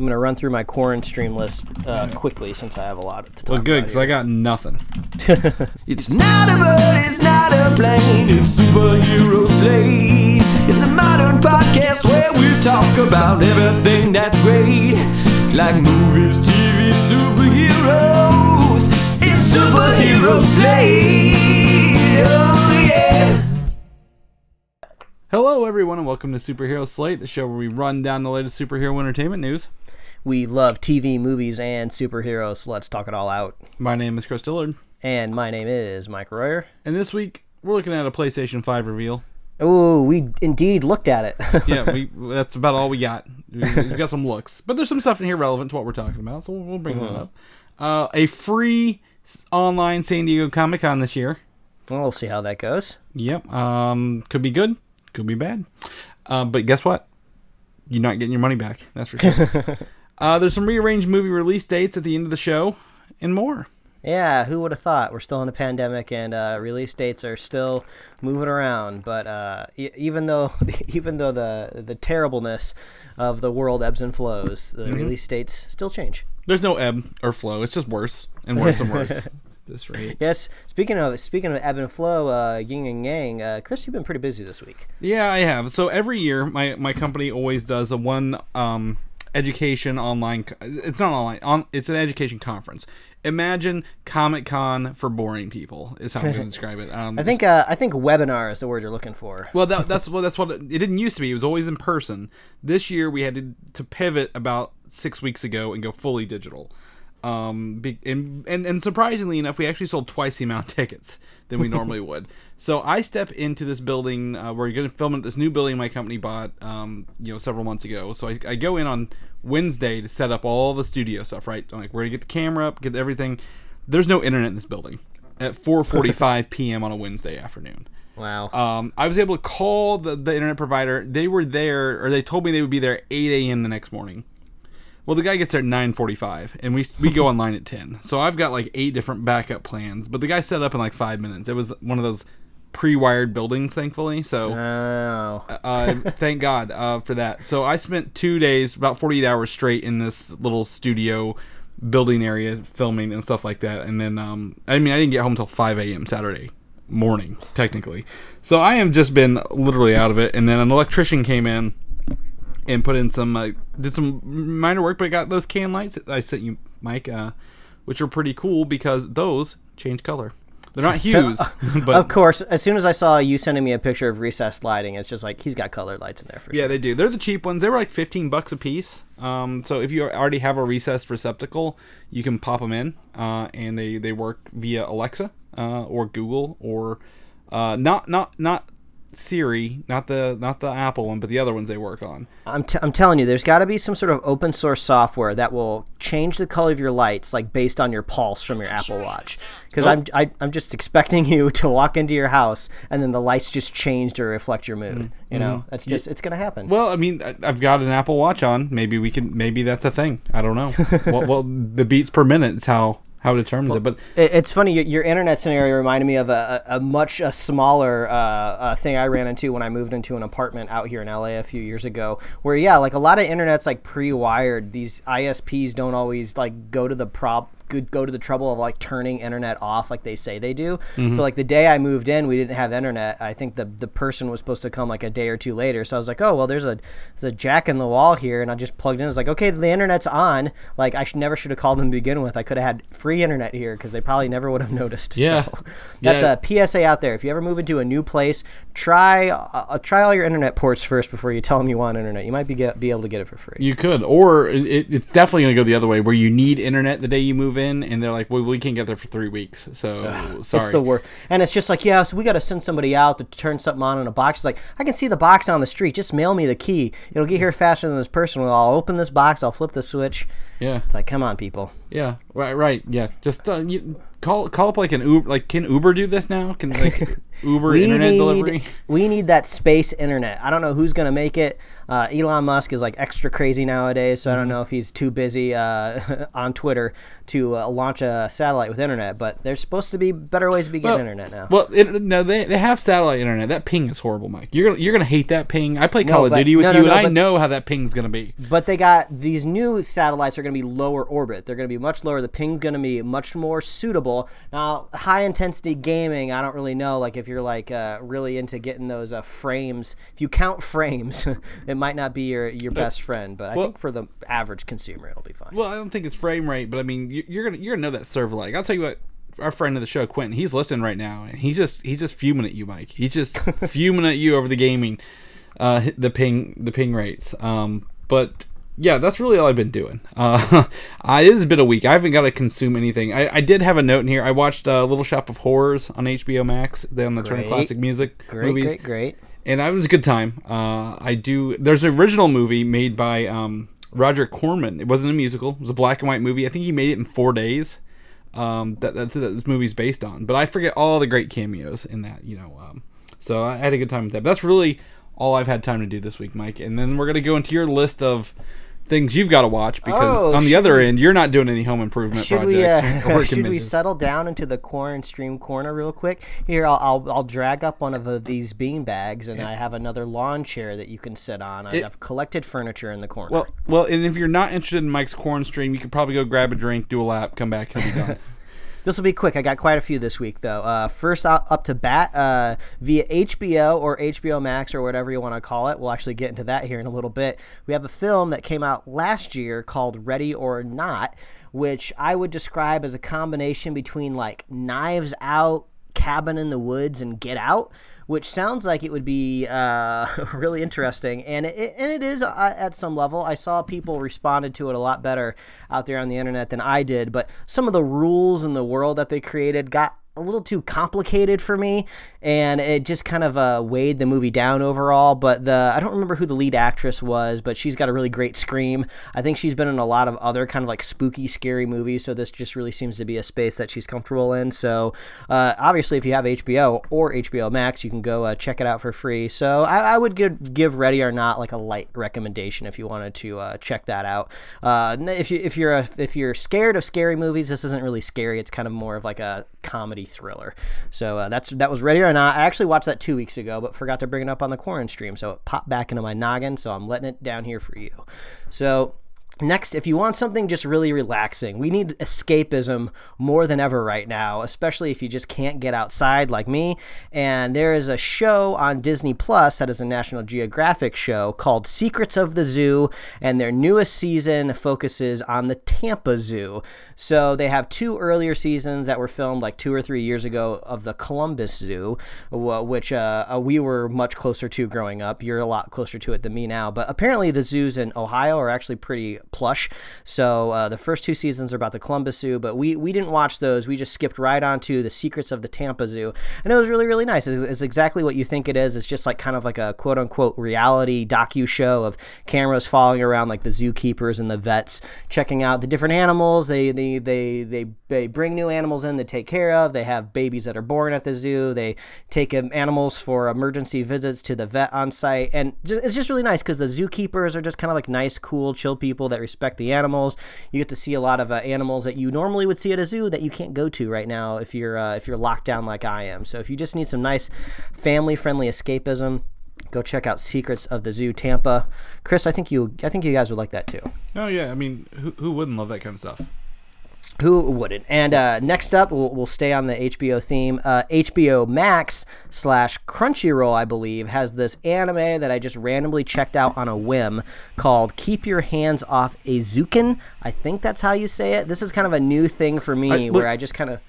I'm gonna run through my quarantine stream list uh, quickly since I have a lot to talk Well, good, about. because I got nothing. It's not a bird, it's not a plane, it's superhero slate. It's a modern podcast where we talk about everything that's great, like movies, TV, superheroes. It's superhero slate. Oh yeah. Hello, everyone, and welcome to Superhero Slate, the show where we run down the latest superhero entertainment news. We love TV, movies, and superheroes. So let's talk it all out. My name is Chris Dillard, And my name is Mike Royer. and this week we're looking at a PlayStation 5 reveal. Oh, we indeed looked at it. Yeah, we that's about all we got. We- We've got some looks, but there's some stuff in here relevant to what we're talking about, so we'll, bring that up. Uh, a free online San Diego Comic Con this year. well, we'll see how that goes. Yep. Um, could be good, could be bad. Uh, but guess what? You're not getting your money back. That's for sure. uh, there's some rearranged movie release dates at the end of the show, and more. Yeah, who would have thought? We're still in a pandemic, and uh, release dates are still moving around. But uh, e- even though, even though the the terribleness of the world ebbs and flows, the release dates still change. There's no ebb or flow. It's just worse and worse and worse. this rate. Yes. Speaking of speaking of ebb and flow, uh, yin and yang. Uh, Chris, you've been pretty busy this week. Yeah, I have. So every year, my my company always does a one um education online. It's not online. On it's an education conference. Imagine Comic Con for boring people. Is how I'm going to describe it. Um, I think uh, I think webinar is the word you're looking for. Well, that, that's well, that's what it, it didn't used to be. It was always in person. This year, we had to, to pivot about six weeks ago and go fully digital. Um, be, and, and and surprisingly enough, we actually sold twice the amount of tickets than we normally would. So I step into this building. Uh, we're going to film at this new building my company bought, um, you know, several months ago. So I, I go in on Wednesday to set up all the studio stuff. Right, I'm like we're gonna get the camera up, get everything. There's no internet in this building at 4:45 p.m. on a Wednesday afternoon. Wow. Um, I was able to call the, the internet provider. They were there, or they told me they would be there 8 a.m. the next morning. Well, the guy gets there at 9:45, and we we go online at 10. So I've got like eight different backup plans, but the guy set up in like five minutes. It was one of those pre-wired buildings, thankfully. So oh. uh, thank God uh, for that. So I spent two days, about 48 hours straight in this little studio building area filming and stuff like that. And then, um, I mean, I didn't get home until 5 a.m. Saturday morning, technically. So I have just been literally out of it. And then an electrician came in and put in some, uh, did some minor work, but I got those can lights that I sent you, Mike, uh, which are pretty cool because those change color. They're not hues, but of course, as soon as I saw you sending me a picture of recessed lighting, it's just like he's got colored lights in there for Yeah, sure. Yeah, they do. They're the cheap ones. They were like 15 bucks a piece. Um, so if you already have a recessed receptacle, you can pop them in, uh, and they, they work via Alexa uh, or Google or uh, not not not Siri, not the not the Apple one, but the other ones they work on. I'm, t- I'm telling you, there's got to be some sort of open source software that will change the color of your lights, like based on your pulse from your Apple Watch. Because I'm I, I'm just expecting you to walk into your house and then the lights just change to reflect your mood. Mm-hmm. You know, mm-hmm. that's just it's gonna happen. Well, I mean, I- I've got an Apple Watch on. Maybe we can. Maybe that's a thing. I don't know. well, well, the beats per minute is how how it determines it. But It's funny. Your, your internet scenario reminded me of a, a, a much a smaller uh, uh, thing I ran into when I moved into an apartment out here in LA a few years ago. Where yeah, like a lot of internet's like pre-wired. These ISPs don't always like go to the prop good go to the trouble of like turning internet off like they say they do. Mm-hmm. So like the day I moved in, we didn't have internet. I think the the person was supposed to come like a day or two later. So I was like, oh well, there's a there's a jack in the wall here, and I just plugged in. I was like okay, the internet's on. Like I should never should have called them to begin with. I could have had free internet here because they probably never would have noticed. Yeah. So that's Yeah. a PSA out there. If you ever move into a new place, try uh, try all your internet ports first before you tell them you want internet. You might be get, be able to get it for free. You could, or it, it's definitely going to go the other way, where you need internet the day you move in, and they're like, "Well, we can't get there for three weeks." So sorry. It's the worst. And it's just like, yeah, so we got to send somebody out to turn something on in a box. It's like, I can see the box on the street. Just mail me the key. It'll get here faster than this person. will. I'll open this box. I'll flip the switch. yeah, It's like, come on, people. yeah, right, right, yeah. Just uh, you, call call up like an Uber. Like, can Uber do this now? Can like Uber internet need, delivery. We need that space internet. I don't know who's gonna make it. Uh, Elon Musk is like extra crazy nowadays, so I Mm-hmm. don't know if he's too busy uh, on Twitter to uh, launch a satellite with internet. But there's supposed to be better ways to be getting internet now. Well, it, no, they, they have satellite internet. That ping is horrible, Mike. You're gonna you're gonna hate that ping. I play Call of but- Duty with no, no, you, no, and I know how that ping's gonna be. But they got these new satellites are going to be lower orbit. They're going to be much lower. The ping's going to be much more suitable. Now, high intensity gaming, I don't really know. Like if you're like uh, really into getting those uh, frames, if you count frames, it might not be your your best friend. But I well- think for the average consumer, it'll be fine. Well, I don't think it's frame rate, but I mean, you, you're gonna you're gonna know that server lag. I'll tell you what. Our friend of the show, Quentin, he's listening right now, and he's just he's just fuming at you, Mike. He's just fuming at you over the gaming, uh, the ping the ping rates. Um, but yeah, that's really all I've been doing. Uh, I, it has been a week. I haven't got to consume anything. I, I did have a note in here. I watched uh, Little Shop of Horrors on HBO Max. They on the Turner Great. Classic Music great, movies great, great. and that was a good time. Uh, I do. There's an original movie made by um, Roger Corman. It wasn't a musical. It was a black and white movie. I think he made it in four days. Um, that, that, that this movie's based on. But I forget all the great cameos in that. You know. Um, so I had a good time with that. But that's really all I've had time to do this week, Mike. And then we're gonna go into your list of things you've got to watch because Oh, on the other we- end you're not doing any home improvement Should projects. we uh, should we settle down into the corn stream corner real quick? Here, I'll I'll, I'll drag up one of the, these bean bags, and I have another lawn chair that you can sit on. I It- have collected furniture in the corner. Well, well, and if you're not interested in Mike's corn stream, you could probably go grab a drink, do a lap, come back, be done. This will be quick. I got quite a few this week, though. Uh, first up, to bat uh, via HBO or HBO Max or whatever you want to call it. We'll actually get into that here in a little bit. We have a film that came out last year called Ready or Not, which I would describe as a combination between like Knives Out, Cabin in the Woods, and Get Out. Which sounds like it would be uh, really interesting, and it, and it is uh, at some level. I saw people responded to it a lot better out there on the internet than I did, but some of the rules in the world that they created got a little too complicated for me, and it just kind of uh, weighed the movie down overall. But the I don't remember who the lead actress was, but she's got a really great scream. I think she's been in a lot of other kind of like spooky, scary movies, so this just really seems to be a space that she's comfortable in. So uh, obviously, if you have HBO or HBO Max, you can go uh, check it out for free. So I, I would give give Ready or Not like a light recommendation if you wanted to uh, check that out. Uh, if you if you're a, if you're scared of scary movies, this isn't really scary. It's kind of more of like a comedy thriller. So uh, that's that was Ready or Not. I actually watched that two weeks ago, but forgot to bring it up on the Quarren stream, so it popped back into my noggin. So I'm letting it down here for you. So. Next, if you want something just really relaxing, we need escapism more than ever right now, especially if you just can't get outside like me. And there is a show on Disney Plus that is a National Geographic show called Secrets of the Zoo, and their newest season focuses on the Tampa Zoo. So they have two earlier seasons that were filmed like two or three years ago of the Columbus Zoo, which uh, we were much closer to growing up. You're a lot closer to it than me now, but apparently the zoos in Ohio are actually pretty plush. So uh, the first two seasons are about the Columbus Zoo, but we we didn't watch those. We just skipped right on to the Secrets of the Tampa Zoo, and it was really really nice. It's, it's exactly what you think it is. It's just like kind of like a quote unquote reality docu show of cameras following around like the zookeepers and the vets, checking out the different animals. They they they they they bring new animals in to take care of. They have babies that are born at the zoo. They take animals for emergency visits to the vet on site, and it's just really nice because the zookeepers are just kind of like nice, cool, chill people that respect the animals. You get to see a lot of uh, animals that you normally would see at a zoo that you can't go to right now if you're uh, if you're locked down like I am. So if you just need some nice family-friendly escapism. Go check out Secrets of the Zoo Tampa. Chris, I think you I think you guys would like that too. oh yeah, I mean, who, who wouldn't love that kind of stuff? Who wouldn't? And uh, next up, we'll, we'll stay on the HBO theme. Uh, HBO Max slash Crunchyroll, I believe, has this anime that I just randomly checked out on a whim called "Keep Your Hands Off Eizouken." I think that's how you say it. This is kind of a new thing for me, I- where I just kind of.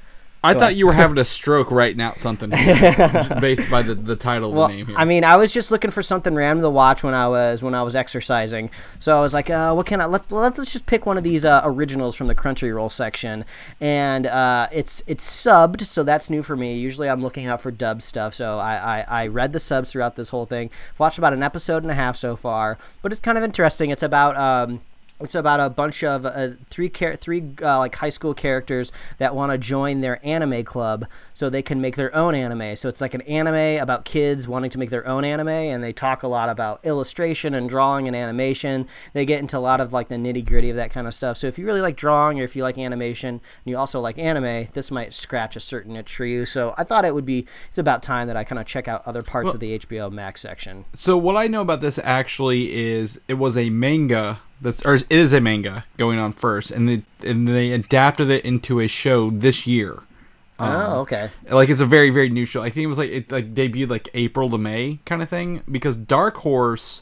I thought you were having a stroke writing out something based by the, the title of Well, the name here. I mean, I was just looking for something random to watch when I was when I was exercising. So I was like, uh, "What can I? Let, let, us just pick one of these uh, originals from the Crunchyroll section." And uh, it's it's subbed, so that's new for me. Usually, I'm looking out for dub stuff. So I, I, I read the subs throughout this whole thing. I've watched about an episode and a half so far, but it's kind of interesting. It's about um, It's about a bunch of uh, three char- three uh, like high school characters that want to join their anime club so they can make their own anime. So it's like an anime about kids wanting to make their own anime, and they talk a lot about illustration and drawing and animation. They get into a lot of like the nitty gritty of that kind of stuff. So if you really like drawing or if you like animation and you also like anime, this might scratch a certain itch for you. So I thought it would be it's about time that I kind of check out other parts of the HBO Max section. So what I know about this actually is it was a manga that's or it is a manga going on first, and they and they adapted it into a show this year. oh, okay. Like it's a very very new show. I think it was like it like debuted like April to May kind of thing because Dark Horse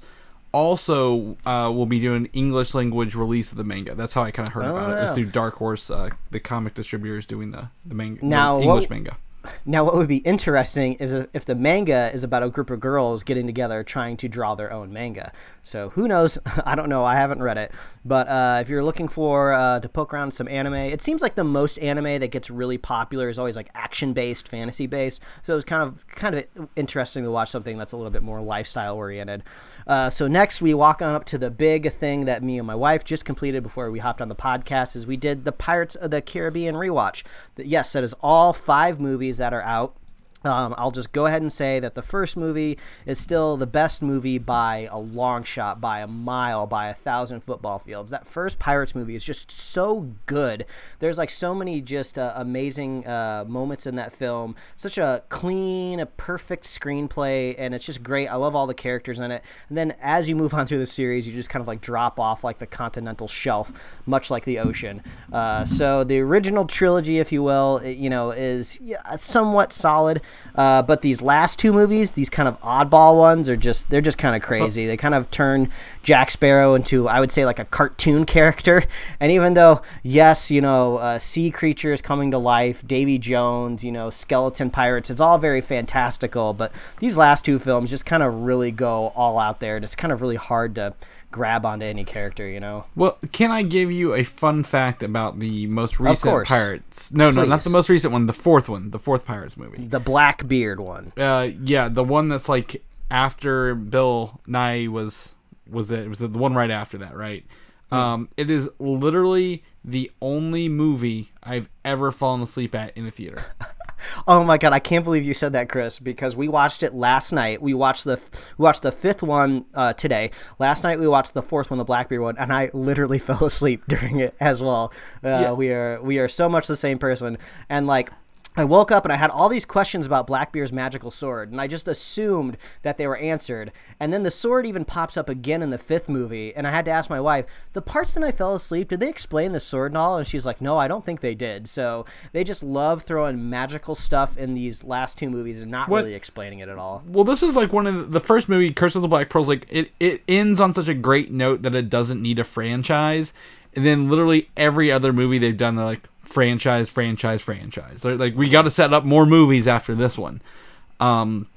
also uh, will be doing English language release of the manga. That's how I kind of heard about it. It yeah. was through Dark Horse, uh, the comic distributors doing the the manga, Now, the what- English manga. Now, what would be interesting is if the manga is about a group of girls getting together trying to draw their own manga. So who knows? I don't know. I haven't read it, but uh, if you're looking for uh, to poke around some anime, it seems like the most anime that gets really popular is always like action-based, fantasy-based. So it was kind of kind of interesting to watch something that's a little bit more lifestyle oriented. Uh, so next, we walk on up to the big thing that me and my wife just completed before we hopped on the podcast. Is we did the Pirates of the Caribbean rewatch. Yes, that is all five movies that are out. Um, I'll just go ahead and say that the first movie is still the best movie by a long shot, by a mile, by a thousand football fields. That first Pirates movie is just so good. There's like so many just uh, amazing uh, moments in that film. Such a clean, a perfect screenplay, and it's just great. I love all the characters in it. And then as you move on through the series, you just kind of like drop off like the continental shelf, much like the ocean. Uh, so the original trilogy, if you will, it, you know, is somewhat solid. Uh, but these last two movies, these kind of oddball ones, are just they're just kind of crazy. They kind of turn Jack Sparrow into, I would say, like a cartoon character. And even though, yes, you know, uh, sea creatures coming to life, Davy Jones, you know, skeleton pirates, it's all very fantastical. But these last two films just kind of really go all out there, and it's kind of really hard to grab onto any character, you know. Well, can I give you a fun fact about the most recent. Pirates? No, no, not the most recent one. The fourth one, the fourth Pirates movie. The Blackbeard one. Uh, yeah, the one that's like after Bill Nighy was was it? It was the one right after that, right? Um, it is literally the only movie I've ever fallen asleep at in a theater. Oh my god, I can't believe you said that, Chris. Because we watched it last night. We watched the we watched the fifth one uh, today. Last night we watched the fourth one, the Blackbeard one, and I literally fell asleep during it as well. Uh, We are we are so much the same person, and like. I woke up and I had all these questions about Blackbeard's magical sword, and I just assumed that they were answered. And then the sword even pops up again in the fifth movie, and I had to ask my wife, the parts that I fell asleep, did they explain the sword and all? And she's like, no, I don't think they did. So they just love throwing magical stuff in these last two movies and not What- really explaining it at all. well, this is like one of the, the first movie, Curse of the Black Pearls. Like it, it ends on such a great note that it doesn't need a franchise, and then literally every other movie they've done, they're like franchise, franchise, franchise. Like we got to set up more movies after this one. Um,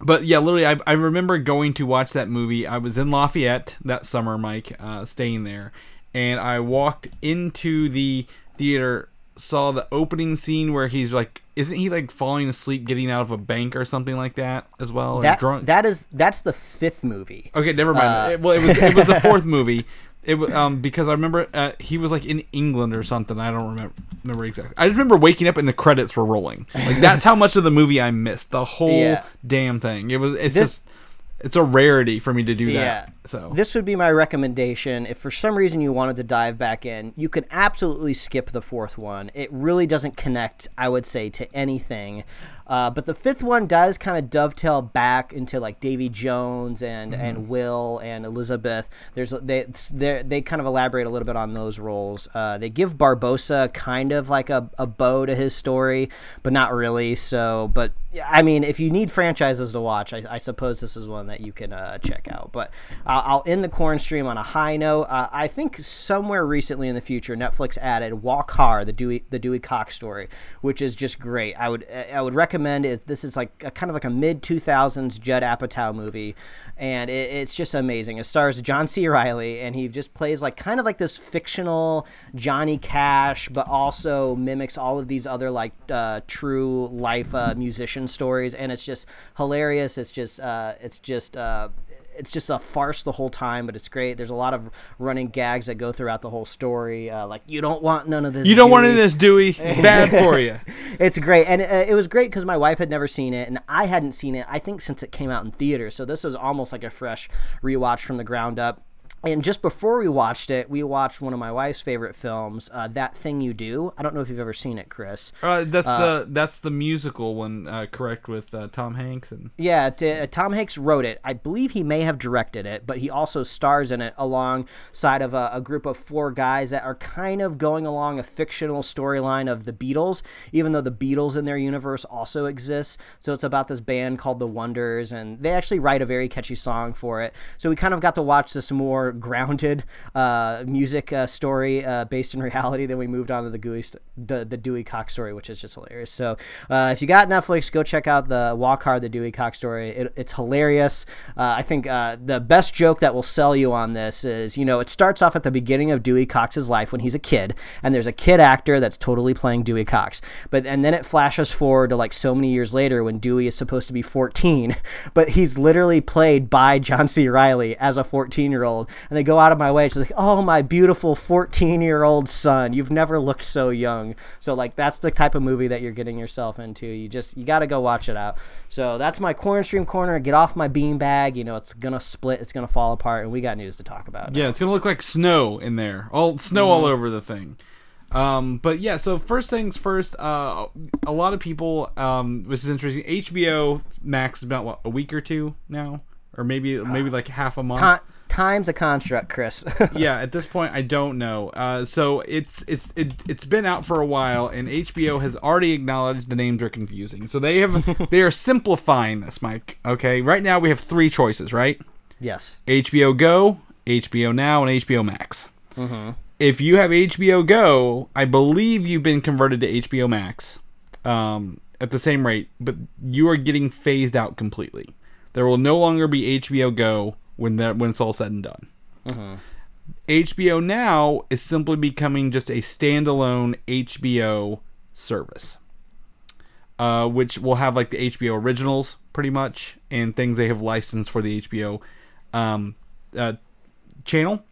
but yeah, literally, I, I remember going to watch that movie. I was in Lafayette that summer, Mike, uh, staying there, and I walked into the theater, saw the opening scene where he's like, isn't he like falling asleep, getting out of a bank or something like that as well, or That, drunk? that is that's the fifth movie. okay, never mind. uh, It- well, it was it was the fourth movie. It was um because I remember uh, he was like in England or something. I don't remember remember exactly. I just remember waking up and the credits were rolling. Like that's how much of the movie I missed. The whole Yeah. damn thing. It was. It's This- just. It's a rarity for me to do Yeah. that. So This would be my recommendation. If for some reason you wanted to dive back in, you can absolutely skip the fourth one. It really doesn't connect, I would say, to anything. Uh, but the fifth one does kind of dovetail back into like Davy Jones and, and Will and Elizabeth. There's they they they kind of elaborate a little bit on those roles. Uh, they give Barbossa kind of like a, a bow to his story, but not really. So, but I mean, if you need franchises to watch, I, I suppose this is one that you can uh, check out. But I'll, end the corn stream on a high note. Uh, I think somewhere recently in the future, Netflix added Walk Hard, the Dewey the Dewey Cox story, which is just great. I would I would recommend it. This is like a, kind of like a mid two thousands Judd Apatow movie, and it, it's just amazing. It stars John C. Reilly, and he just plays like kind of like this fictional Johnny Cash, but also mimics all of these other like uh, true life uh, musician stories, and it's just hilarious. It's just uh, it's just. It's just a farce the whole time, but it's great. There's a lot of running gags that go throughout the whole story. Uh, like you don't want none of this. You don't want any of this, Dewey. It's bad for you. It's great, and uh, it was great because my wife had never seen it, and I hadn't seen it. I think since it came out in theaters, so this was almost like a fresh rewatch from the ground up. And just before we watched it, we watched one of my wife's favorite films, uh, "That Thing You Do." I don't know if you've ever seen it, Chris. Uh, that's the that's the musical one, uh, correct? With uh, Tom Hanks and Yeah, t- uh, Tom Hanks wrote it. I believe he may have directed it, but he also stars in it alongside of a, a group of four guys that are kind of going along a fictional storyline of the Beatles, even though the Beatles in their universe also exists. So it's about this band called The Wonders, and they actually write a very catchy song for it. So we kind of got to watch this more grounded uh, music uh, story uh, based in reality. Then we moved on to the Dewey, st- the, the Dewey Cox story, which is just hilarious. So uh, if you got Netflix, go check out the Walk Hard, the Dewey Cox story. It, it's hilarious. Uh, I think the best joke that will sell you on this is, you know, it starts off at the beginning of Dewey Cox's life when he's a kid, and there's a kid actor that's totally playing Dewey Cox. But and then it flashes forward to like so many years later when Dewey is supposed to be 14, but he's literally played by John C. Reilly as a 14 year old. And they go out of my way. It's like, oh my beautiful 14 year old son, you've never looked so young. So like that's the type of movie that you're getting yourself into. You just you got to go watch it out. So that's my corn stream corner. Get off my beanbag. You know it's gonna split. It's gonna fall apart, and we got news to talk about. yeah, it's gonna look like snow in there, all snow all over the thing. Um, but yeah, so first things first, uh, a lot of people, um, which is interesting. HBO Max is about what a week or two now, or maybe maybe like half a month. Time's a construct, Chris. yeah, at this point, I don't know. Uh, so it's it's it, it's been out for a while, and HBO has already acknowledged the names are confusing. So they have they are simplifying this, Mike. Okay, right now we have three choices, right? yes. HBO Go, HBO Now, and HBO Max. If you have HBO Go, I believe you've been converted to HBO Max um, at the same rate, but you are getting phased out completely. There will no longer be HBO Go when that when it's all said and done. HBO Now is simply becoming just a standalone HBO service, uh, which will have like the HBO originals pretty much and things they have licensed for the HBO um, uh, channel.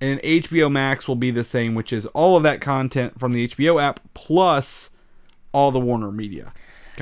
And HBO Max will be the same, which is all of that content from the HBO app plus all the Warner Media.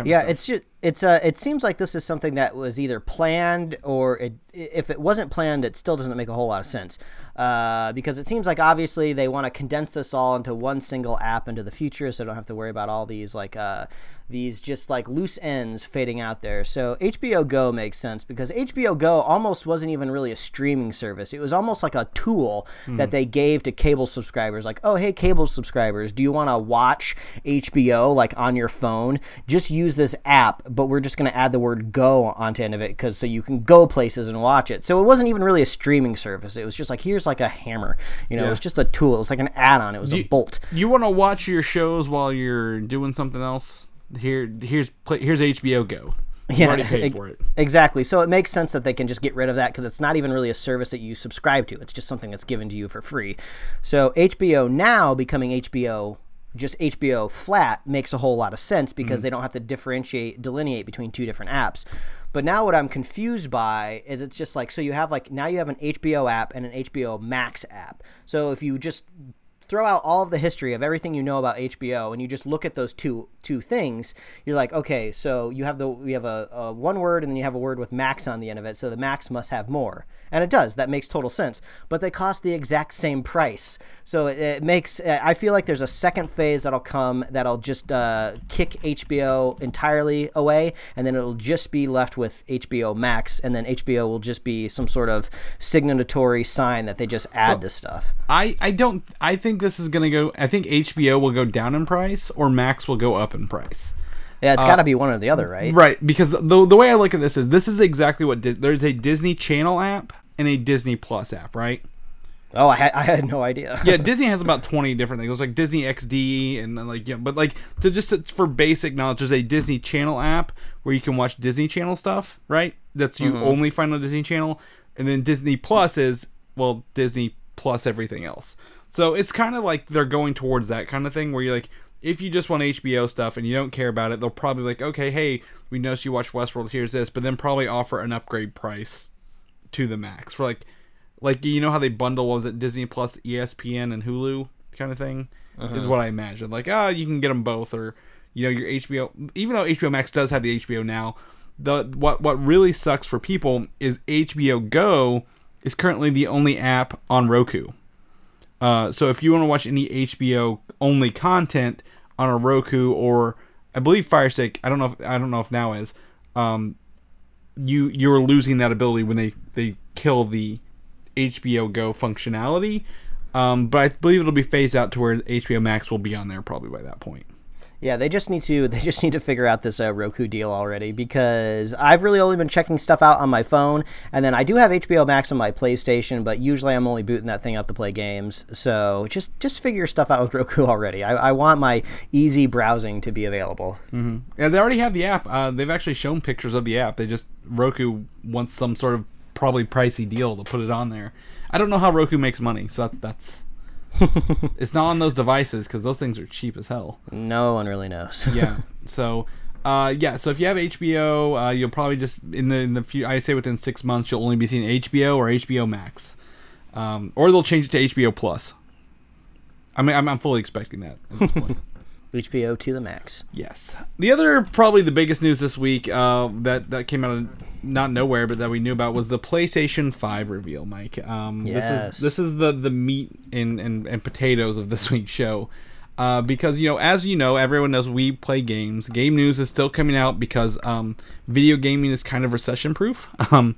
Yeah, it's just it's uh it seems like this is something that was either planned or it if it wasn't planned, it still doesn't make a whole lot of sense. Uh, because it seems like obviously they want to condense this all into one single app into the future, so they don't have to worry about all these like uh these just like loose ends fading out there. So HBO Go makes sense because HBO Go almost wasn't even really a streaming service. It was almost like a tool hmm. that they gave to cable subscribers. Like, oh hey, cable subscribers, do you want to watch HBO like on your phone? Just use this app, but we're just going to add the word "go" onto end of it because so you can go places and watch it. So it wasn't even really a streaming service. It was just like here's like a hammer. You know, it was just a tool. It was like an add-on. It was a bolt. you want to watch your shows while you're doing something else? Here, here's here's HBO Go. You Yeah, already paid for it. Exactly. So it makes sense that they can just get rid of that because it's not even really a service that you subscribe to. It's just something that's given to you for free. So HBO now becoming HBO just HBO flat makes a whole lot of sense because mm-hmm. they don't have to differentiate delineate between two different apps. But now what I'm confused by is it's just like so you have like now you have an HBO app and an HBO Max app. So if you just throw out all of the history of everything you know about HBO and you just look at those two two things, you're like, okay, so you have the we have a, a one word and then you have a word with max on the end of it, so the max must have more, and it does. That makes total sense. But they cost the exact same price, so it, it makes. I feel like there's a second phase that'll come that'll just uh, kick HBO entirely away, and then it'll just be left with HBO Max, and then HBO will just be some sort of signatory sign that they just add to stuff. I, I don't I think this is gonna go I think HBO will go down in price or Max will go up in price. Yeah, it's got to uh, be one or the other, right? Right, because the the way I look at this is this is exactly what there's a Disney Channel app and a Disney Plus app, right? Oh, I, had- I had no idea. Yeah, Disney has about twenty different things. There's like Disney XD and then like yeah, but like to just to- for basic knowledge, there's a Disney Channel app where you can watch Disney Channel stuff, right? That's you mm-hmm. only find on Disney Channel, and then Disney Plus is well Disney plus everything else. So it's kind of like they're going towards that kind of thing where you're like, if you just want HBO stuff and you don't care about it, they'll probably be like, okay, hey, we noticed you watch Westworld, here's this, but then probably offer an upgrade price to the max for like like you know how they bundle what was it Disney Plus, ESPN, and Hulu kind of thing is what I imagine. Like ah, you can get them both, or you know your HBO. Even though HBO Max does have the HBO now, the what what really sucks for people is HBO Go is currently the only app on Roku. Uh, so if you want to watch any HBO only content on a Roku or I believe Fire Stick, I don't know if I don't know if now is, um, you you're losing that ability when they they kill the HBO Go functionality. Um, but I believe it'll be phased out to where HBO Max will be on there probably by that point. Yeah, they just need to they just need to figure out this uh, Roku deal already because I've really only been checking stuff out on my phone, and then I do have HBO Max on my PlayStation, but usually I'm only booting that thing up to play games. So just just figure stuff out with Roku already. I, I want my easy browsing to be available. Yeah, they already have the app. Uh, they've actually shown pictures of the app. They just Roku wants some sort of probably pricey deal to put it on there. I don't know how Roku makes money, so that, that's it's not on those devices because those things are cheap as hell. No one really knows. Yeah. so, uh, yeah. So if you have HBO, uh, you'll probably just in the in the few I say within six months you'll only be seeing HBO or HBO Max, um, or they'll change it to HBO Plus. I mean, I'm, I'm fully expecting that at this point. HBO to the max. Yes. The other, probably the biggest news this week uh, that that came out of not nowhere, but that we knew about was the PlayStation Five reveal. Mike, um, Yes. this is this is the the meat and and, and potatoes of this week's show. Uh, because you know, as you know, everyone knows we play games. Game news is still coming out because um, video gaming is kind of recession proof. Um,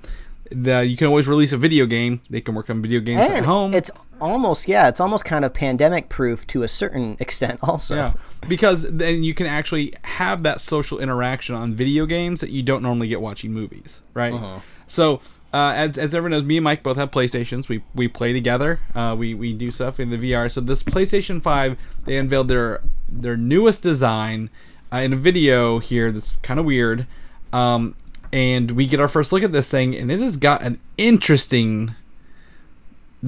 the, you can always release a video game. They can work on video games at home. it's almost yeah, it's almost kind of pandemic proof to a certain extent. Also, Yeah, because then you can actually have that social interaction on video games that you don't normally get watching movies, right? Uh-huh. So, uh, as, as everyone knows, me and Mike both have PlayStations. We we play together. Uh, we we do stuff in the VR. So this PlayStation Five, they unveiled their their newest design uh, in a video here. That's kind of weird. Um, and we get our first look at this thing, and it has got an interesting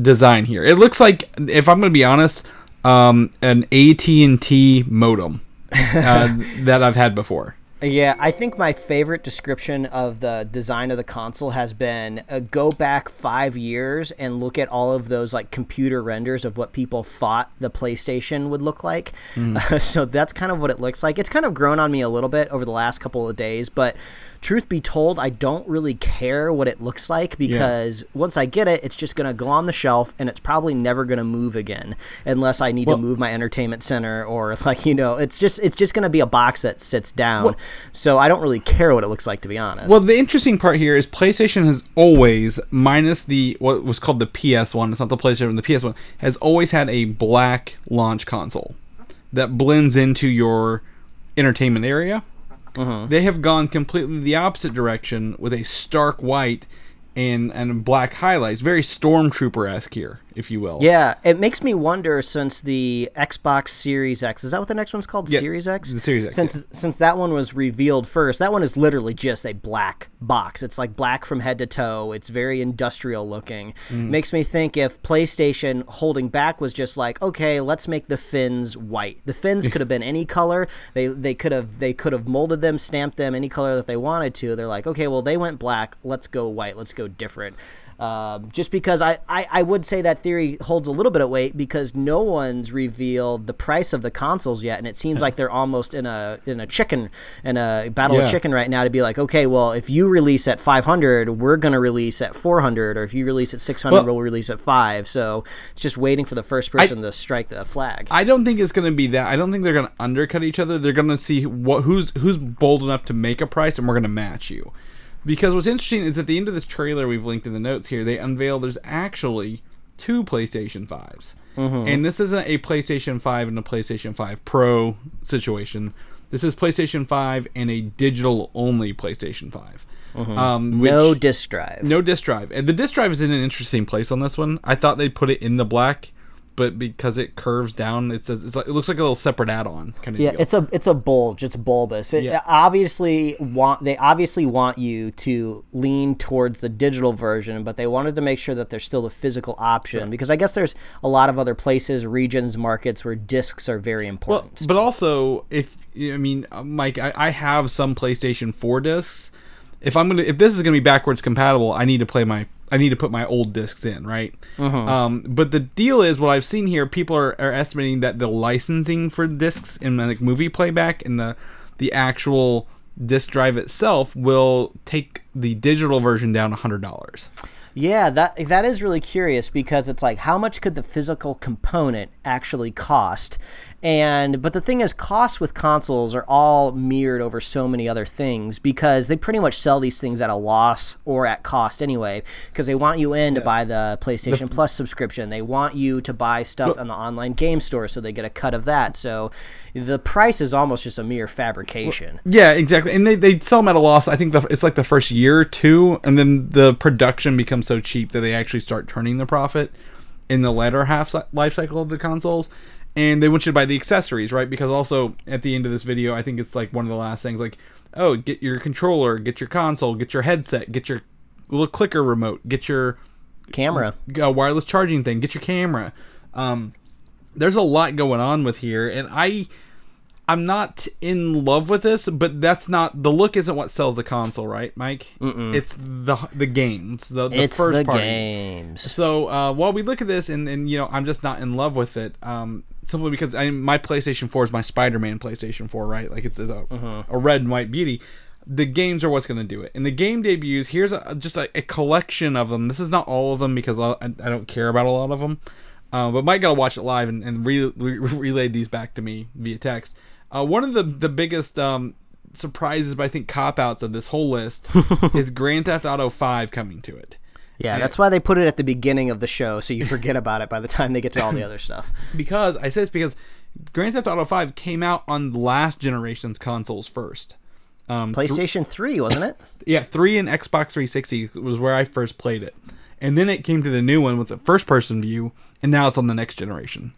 design here. It looks like, if I'm going to be honest, um, an AT and T modem uh, that I've had before. Yeah, I think my favorite description of the design of the console has been uh, go back five years and look at all of those like computer renders of what people thought the PlayStation would look like. so that's kind of what it looks like. It's kind of grown on me a little bit over the last couple of days, but truth be told, I don't really care what it looks like because once I get it, it's just going to go on the shelf and it's probably never going to move again unless I need Well- to move my entertainment center or like you know, it's just it's just going to be a box that sits down. so I don't really care what it looks like to be honest. Well, the interesting part here is PlayStation has always, minus the what was called the PS one, it's not the PlayStation, the PS one has always had a black launch console that blends into your entertainment area. Uh-huh. They have gone completely the opposite direction with a stark white and and black highlights, very stormtrooper esque here, if you will. yeah, it makes me wonder since the Xbox Series X is that what the next one's called? Yeah, Series X. the Series X, Since yeah. since that one was revealed first, that one is literally just a black box. It's like black from head to toe. It's very industrial looking. Mm. Makes me think if PlayStation holding back was just like, okay, let's make the fins white. The fins could have been any color. They they could have they could have molded them, stamped them any color that they wanted to. They're like, okay, well they went black. Let's go white. Let's go different. Um, just because I, I, I would say that theory holds a little bit of weight because no one's revealed the price of the consoles yet, and it seems like they're almost in a in a chicken in a battle Yeah. of chicken right now to be like, okay, well, if you release at 500, we're gonna release at 400, or if you release at 600, Well- we'll release at five. So it's just waiting for the first person to strike the flag. I don't think it's going to be that. I don't think they're going to undercut each other. They're going to see what who's who's bold enough to make a price, and we're going to match you. Because what's interesting is at the end of this trailer we've linked in the notes here, they unveil there's actually two PlayStation 5s. And this isn't a PlayStation 5 and a PlayStation 5 Pro situation. This is PlayStation 5 and a digital only PlayStation 5. Um, which- no disk drive. no disk drive. And the disk drive is in an interesting place on this one. I thought they'd put it in the black, but because it curves down, it says it's like it looks like a little separate add-on kind of Yeah, deal. it's a it's a bulge. It's bulbous. It Yeah. obviously want they obviously want you to lean towards the digital version, but they wanted to make sure that there's still the physical option because I guess there's a lot of other places, regions, markets where discs are very well, important. but also if I mean, uh, Mike, I, I have some PlayStation 4 discs, if I'm gonna if this is gonna be backwards compatible, I need to play my I need to put my old discs in, right? Um, but the deal is, what I've seen here, people are, are estimating that the licensing for discs in like movie playback and the the actual disc drive itself will take the digital version down hundred dollars. Yeah, that that is really curious because it's like how much could the physical component actually cost? And but the thing is costs with consoles are all mirrored over so many other things because they pretty much sell these things at a loss or at cost anyway because they want you in to buy the PlayStation Plus subscription. They want you to buy stuff on the online game store so they get a cut of that. So the price is almost just a mere fabrication. Yeah, exactly. And they, they sell them at a loss. I think the, it's like the first year or two, and then the production becomes so cheap that they actually start turning the profit in the latter half life cycle of the consoles. And they want you to buy the accessories, right? Because also at the end of this video, I think it's like one of the last things, like, oh, get your controller, get your console, get your headset, get your little clicker remote, get your Camera. uh, wireless charging thing, get your camera. Um, there's a lot going on with here, and I, I'm not in love with this, but that's not the look. Isn't what sells the console, right, Mike? It's the the games, the, the It's first the party. games. So uh, while we look at this, and, and you know, I'm just not in love with it. Um, simply because I my PlayStation 4 is my Spider-Man PlayStation 4, right? Like it's a, a red and white beauty. The games are what's going to do it. And the game debuts, here's a, just a, a collection of them. This is not all of them because I, I don't care about a lot of them. Uh, but Mike got to watch it live and, and re- re- relayed these back to me via text. Uh, one of the the biggest um, surprises, but I think cop outs of this whole list is Grand Theft Auto 5 coming to it. Yeah, that's why they put it at the beginning of the show, so you forget about it by the time they get to all the other stuff. because I say this because Grand Theft Auto 5 came out on last generation's consoles first. Um, PlayStation 3, wasn't it? yeah, 3 and Xbox 360 was where I first played it. And then it came to the new one with the first person view, and now it's on the next generation.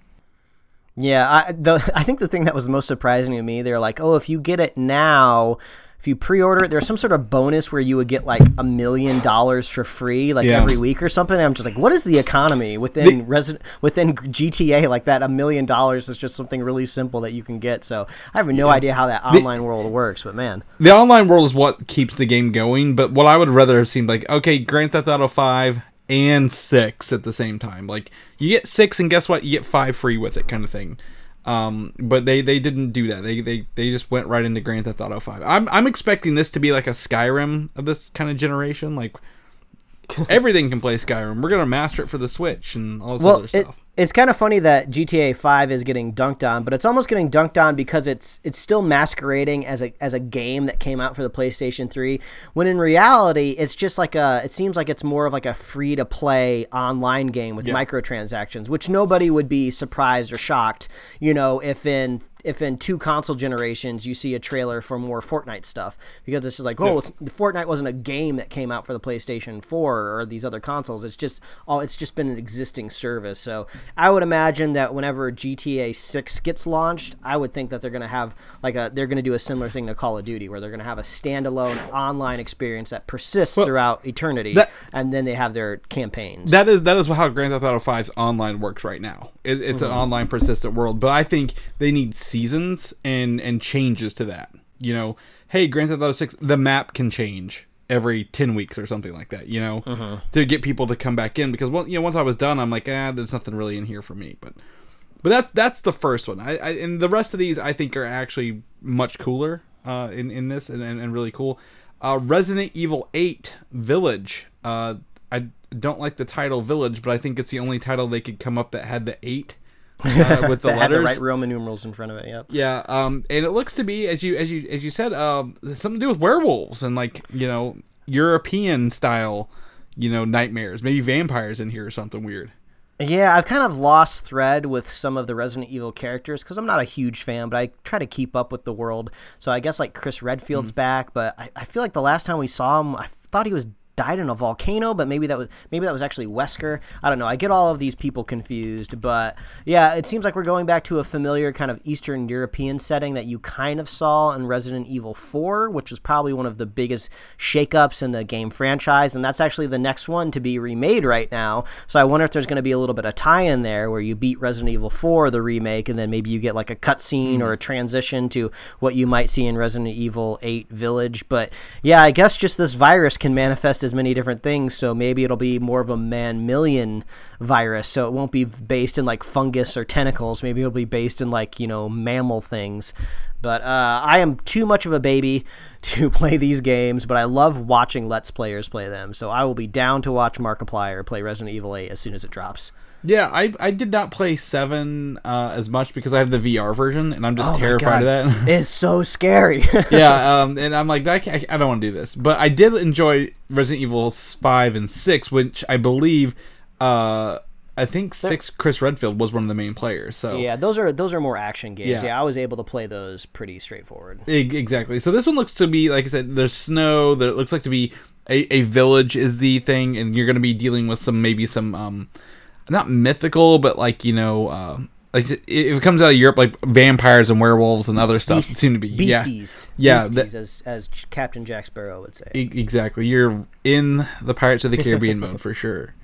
Yeah, I, the, I think the thing that was most surprising to me, they're like, oh, if you get it now, if you pre-order it, there's some sort of bonus where you would get like a million dollars for free, like Yeah. every week or something. And I'm just like, what is the economy within resident within GTA like that? A million dollars is just something really simple that you can get. So I have no idea how that online world works, but man, The online world is what keeps the game going, but what I would rather have seen, like, okay, Grand Theft Auto 5 and 6 at the same time. Like, you get 6, and guess what? You get 5 free with it, kind of thing. Um, but they, they didn't do that. They, they they just went right into Grand Theft Auto 5. I'm, I'm expecting this to be like a Skyrim of this kind of generation. Like, everything can play Skyrim. We're going to master it for the Switch and all this well, other it, stuff. It's kind of funny that GTA 5 is getting dunked on, but it's almost getting dunked on because it's it's still masquerading as a as a game that came out for the PlayStation 3, when in reality it's just like a it seems like it's more of like a free to play online game with microtransactions, which nobody would be surprised or shocked, you know, if in if in two console generations you see a trailer for more Fortnite stuff because it's just like oh it's, Fortnite wasn't a game that came out for the PlayStation 4 or these other consoles it's just oh it's just been an existing service so I would imagine that whenever GTA 6 gets launched I would think that they're going to have like a they're going to do a similar thing to Call of Duty where they're going to have a standalone online experience that persists throughout eternity that- and then they have their campaigns That is that is how Grand Theft Auto 5's online works right now. It, it's Mm-hmm. an online persistent world, but I think they need seasons and and changes to that. You know, hey, Grand Theft Auto 6, the map can change every 10 weeks or something like that, you know, Mm-hmm. to get people to come back in because well, you know, once I was done, I'm like, ah, there's nothing really in here for me, but but that's that's the first one. I, I and the rest of these I think are actually much cooler uh, in in this and, and, and really cool. Uh, Resident Evil 8 Village. Uh, I don't like the title Village, but I think it's the only title they could come up that had the eight uh, with the that had the letters. right Roman numerals in front of it yep Yeah, um, and it looks to be as you as you as you said, um, something to do with werewolves and like you know European style, you know nightmares, maybe vampires in here or something weird. Yeah, I've kind of lost thread with some of the Resident Evil characters because I'm not a huge fan, but I try to keep up with the world. So I guess like Chris Redfield's back, but I, I feel like the last time we saw him, I thought he was died in a volcano, but maybe that was maybe that was actually Wesker. I don't know. I get all of these people confused, but yeah, it seems like we're going back to a familiar kind of Eastern European setting that you kind of saw in Resident Evil 4, which was probably one of the biggest shakeups in the game franchise, and that's actually the next one to be remade right now. So I wonder if there's going to be a little bit of tie-in there where you beat Resident Evil 4, the remake, and then maybe you get like a cutscene hmm. or a transition to what you might see in Resident Evil 8 Village. But yeah, I guess just this virus can manifest as many different things. So maybe it'll be more of a mammalian virus. So it won't be based in like fungus or tentacles. Maybe it'll be based in like, you know, mammal things. But uh, I am too much of a baby to play these games, but I love watching Let's Players play them. So I will be down to watch Markiplier play Resident Evil 8 as soon as it drops. Yeah, I, I did not play seven uh, as much because I have the VR version and I'm just Oh terrified of that. It's so scary. yeah, um, and I'm like, I, I don't want to do this. But I did enjoy Resident Evil five and six, which I believe, uh, I think six Chris Redfield was one of the main players. So yeah, those are those are more action games. Yeah. Yeah, I was able to play those pretty straightforward. E- exactly. So this one looks to be like I said, there's snow. There looks like to be a, a village is the thing, and you're going to be dealing with some maybe some um, not mythical, but like you know. Uh, like if it comes out of Europe, like vampires and werewolves and other stuff, Beast- seem to be yeah. beasties. Yeah, beasties, that- as as Captain Jack Sparrow would say. E- exactly. You're in the Pirates of the Caribbean mode for sure.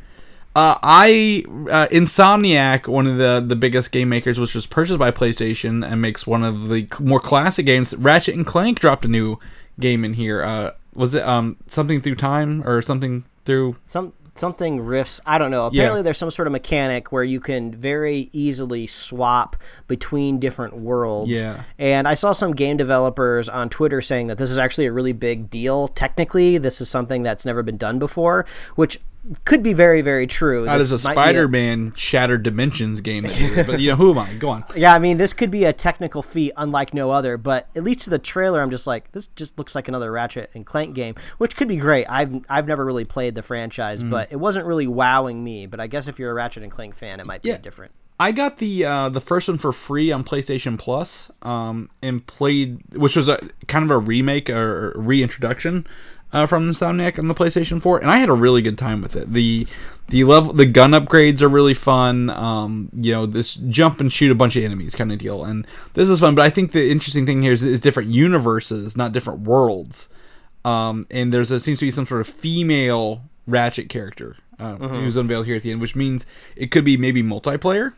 Uh, I uh, Insomniac, one of the the biggest game makers, which was purchased by PlayStation and makes one of the more classic games. Ratchet and Clank dropped a new game in here. Uh, was it um something through time or something through? Some something riffs. I don't know. Apparently, there's some sort of mechanic where you can very easily swap between different worlds. Yeah. And I saw some game developers on Twitter saying that this is actually a really big deal. Technically, this is something that's never been done before, which could be very, very true. That This is a Spider-Man Shattered Dimensions game. Did but you know who am I? Go on. Yeah, I mean, this could be a technical feat unlike no other, but at least to the trailer, I'm just like, this just looks like another Ratchet and Clank game, which could be great. I've I've never really played the franchise, Mm-hmm. but it wasn't really wowing me. But I guess if you're a Ratchet and Clank fan, it might be Yeah. different. I got the uh, the first one for free on PlayStation Plus, um, and played, which was a kind of a remake or reintroduction uh, from Insomniac on the PlayStation 4, and I had a really good time with it. the The level, the gun upgrades are really fun. Um, you know, this jump and shoot a bunch of enemies kind of deal, and this is fun. But I think the interesting thing here is, is different universes, not different worlds. Um, and there's a, seems to be some sort of female Ratchet character uh, who's unveiled here at the end, which means it could be maybe multiplayer,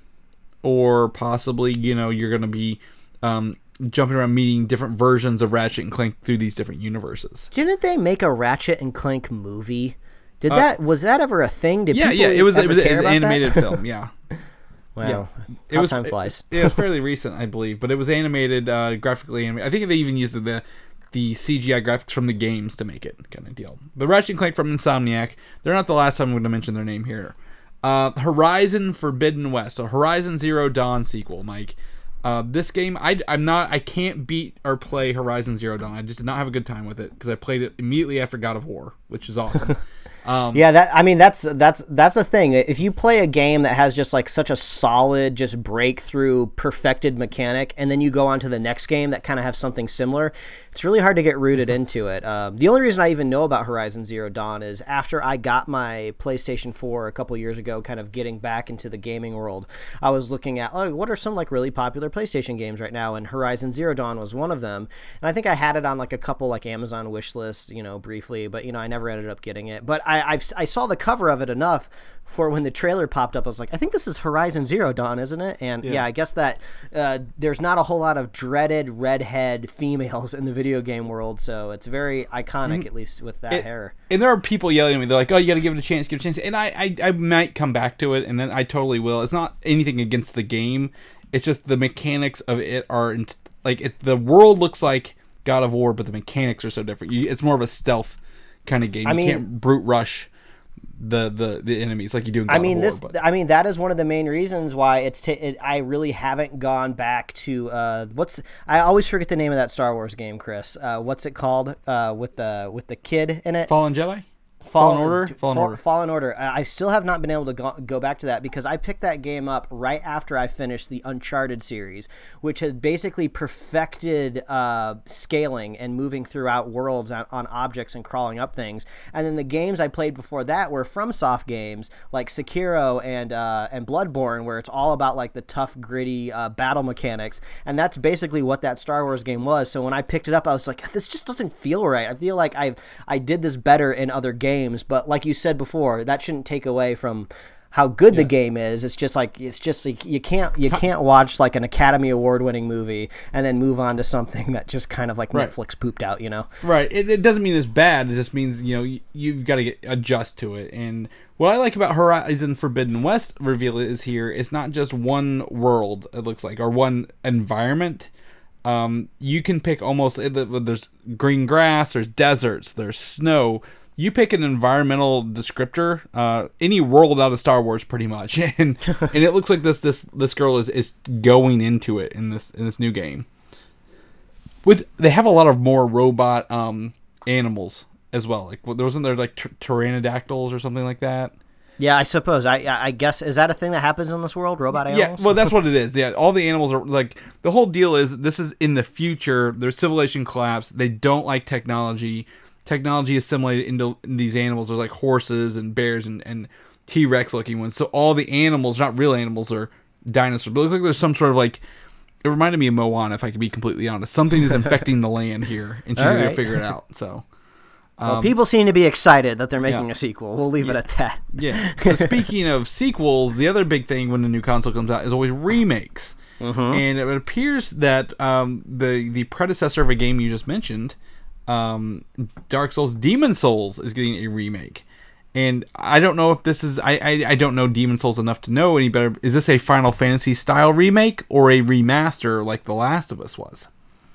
or possibly you know you're going to be um, jumping around meeting different versions of Ratchet and Clank through these different universes. Didn't they make a Ratchet and Clank movie? Did that was that ever a thing? Did Uh, Yeah, yeah, it was it was, it was an about that? animated film. Yeah, Wow, it how was time flies. It, it was fairly recent, I believe, but it was animated, uh, graphically animated. I think they even used the the CGI graphics from the games to make it kind of deal. But Ratchet and Clank from Insomniac, they're not the last time I'm going to mention their name here. Uh, Horizon Forbidden West, so Horizon Zero Dawn sequel, Mike. Uh, this game, I, I'm not, I can't beat or play Horizon Zero Dawn. I just did not have a good time with it because I played it immediately after God of War, which is awesome. Yeah, that I mean that's that's that's a thing. If you play a game that has just like such a solid, just breakthrough, perfected mechanic, and then you go on to the next game that kind of have something similar, it's really hard to get rooted into it. Um, the only reason I even know about Horizon Zero Dawn is after I got my PlayStation 4 a couple years ago, kind of getting back into the gaming world. I was looking at oh, what are some like really popular PlayStation games right now, and Horizon Zero Dawn was one of them. And I think I had it on like a couple like Amazon wish lists, you know, briefly, but you know I never ended up getting it. But I I've, I saw the cover of it enough for when the trailer popped up, I was like, I think this is Horizon Zero Dawn, isn't it? And yeah, I guess that uh, there's not a whole lot of dreaded redhead females in the video game world, so it's very iconic, at least with that It- hair. and there are people yelling at me. They're like, "Oh, you got to give it a chance, give it a chance." And I, I, I might come back to it, and then I totally will. It's not anything against the game. It's just the mechanics of it are like it, the world looks like God of War, but the mechanics are so different. You, it's more of a stealth kind of game. I you mean- can't brute rush the the the enemies like you do in God I mean, War. this. but- I mean, that is one of the main reasons why it's. T- it, I really haven't gone back to uh, what's. I always forget the name of that Star Wars game, Chris. Uh, what's it called? Uh, with the with the kid in it. Fallen Jedi. Fallen Order? Fallen, Order. Fallen Order. I I still have not been able to go, go back to that because I picked that game up right after I finished the Uncharted series, which has basically perfected uh, scaling and moving throughout worlds on, on objects and crawling up things. And then the games I played before that were FromSoft games like Sekiro and uh, and Bloodborne, where it's all about like the tough, gritty uh, battle mechanics. And that's basically what that Star Wars game was. So when I picked it up, I was like, this just doesn't feel right. I feel like I I did this better in other games, but like you said before, that shouldn't take away from how good the game is. It's just like it's just like you can't you can't watch like an Academy Award winning movie and then move on to something that just kind of like Right. Netflix pooped out, you know. Right. It, it doesn't mean it's bad. It just means you know you, you've got to get adjust to it. And what I like about Horizon Forbidden West reveal is here. It's not just one world. It looks like or one environment. Um, you can pick almost there's green grass, there's deserts, there's snow. You pick an environmental descriptor, uh, any world out of Star Wars, pretty much, and and it looks like this this this girl is is going into it in this in this new game with they have a lot of more robot um animals as well. Like there wasn't there like tyr- pteranodactyls or something like that. Yeah, I suppose. I I I guess is that a thing that happens in this world? Robot animals? Yeah, well that's what it is. Yeah, all the animals are like the whole deal is this is in the future. Their civilization collapsed. They don't like technology. Technology assimilated into these animals. There's like horses and bears and and T Rex looking ones. So all the animals, not real animals, are dinosaurs. But it looks like there's some sort of like. It reminded me of Moana, if I could be completely honest. Something is infecting the land here, and she's All gonna figure it out. So. well, people seem to be excited that they're making yeah. a sequel. We'll leave it at that. Yeah. So speaking of sequels, the other big thing when a new console comes out is always remakes. And it appears that um, the the predecessor of a game you just mentioned, um, Dark Souls, Demon Souls, is getting a remake. And I don't know if this is I, I I don't know Demon Souls enough to know any better. Is this a Final Fantasy style remake or a remaster like The Last of Us was?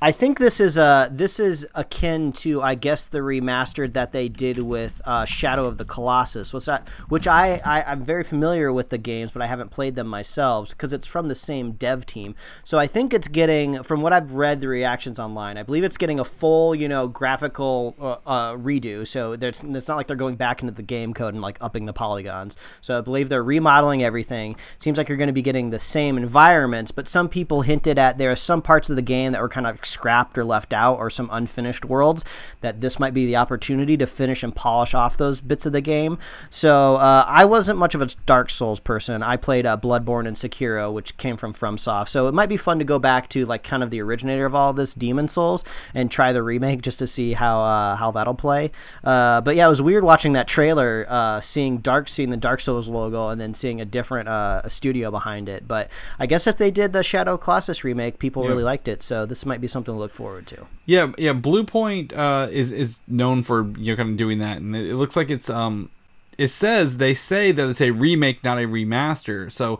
I think this is uh this is akin to I guess the remastered that they did with uh, Shadow of the Colossus. What's that? Which I, I I'm very familiar with the games, but I haven't played them myself because it's from the same dev team. So I think it's getting from what I've read the reactions online. I believe it's getting a full you know graphical uh, uh, redo. So there's it's not like they're going back into the game code and like upping the polygons. So I believe they're remodeling everything. Seems like you're going to be getting the same environments, but some people hinted at there are some parts of the game that were kind of scrapped or left out or some unfinished worlds that this might be the opportunity to finish and polish off those bits of the game. So uh, I wasn't much of a Dark Souls person. I played uh, Bloodborne and Sekiro, which came from FromSoft. So it might be fun to go back to like kind of the originator of all this, Demon Souls, and try the remake just to see how uh, how that'll play. Uh, but yeah, it was weird watching that trailer, uh, seeing Dark, seeing the Dark Souls logo, and then seeing a different uh, studio behind it. But I guess if they did the Shadow Colossus remake, people really liked it. So this might be something to look forward to. Yeah, yeah. Bluepoint uh, is is known for you know kind of doing that, and it, it looks like it's um, it says they say that it's a remake, not a remaster. So,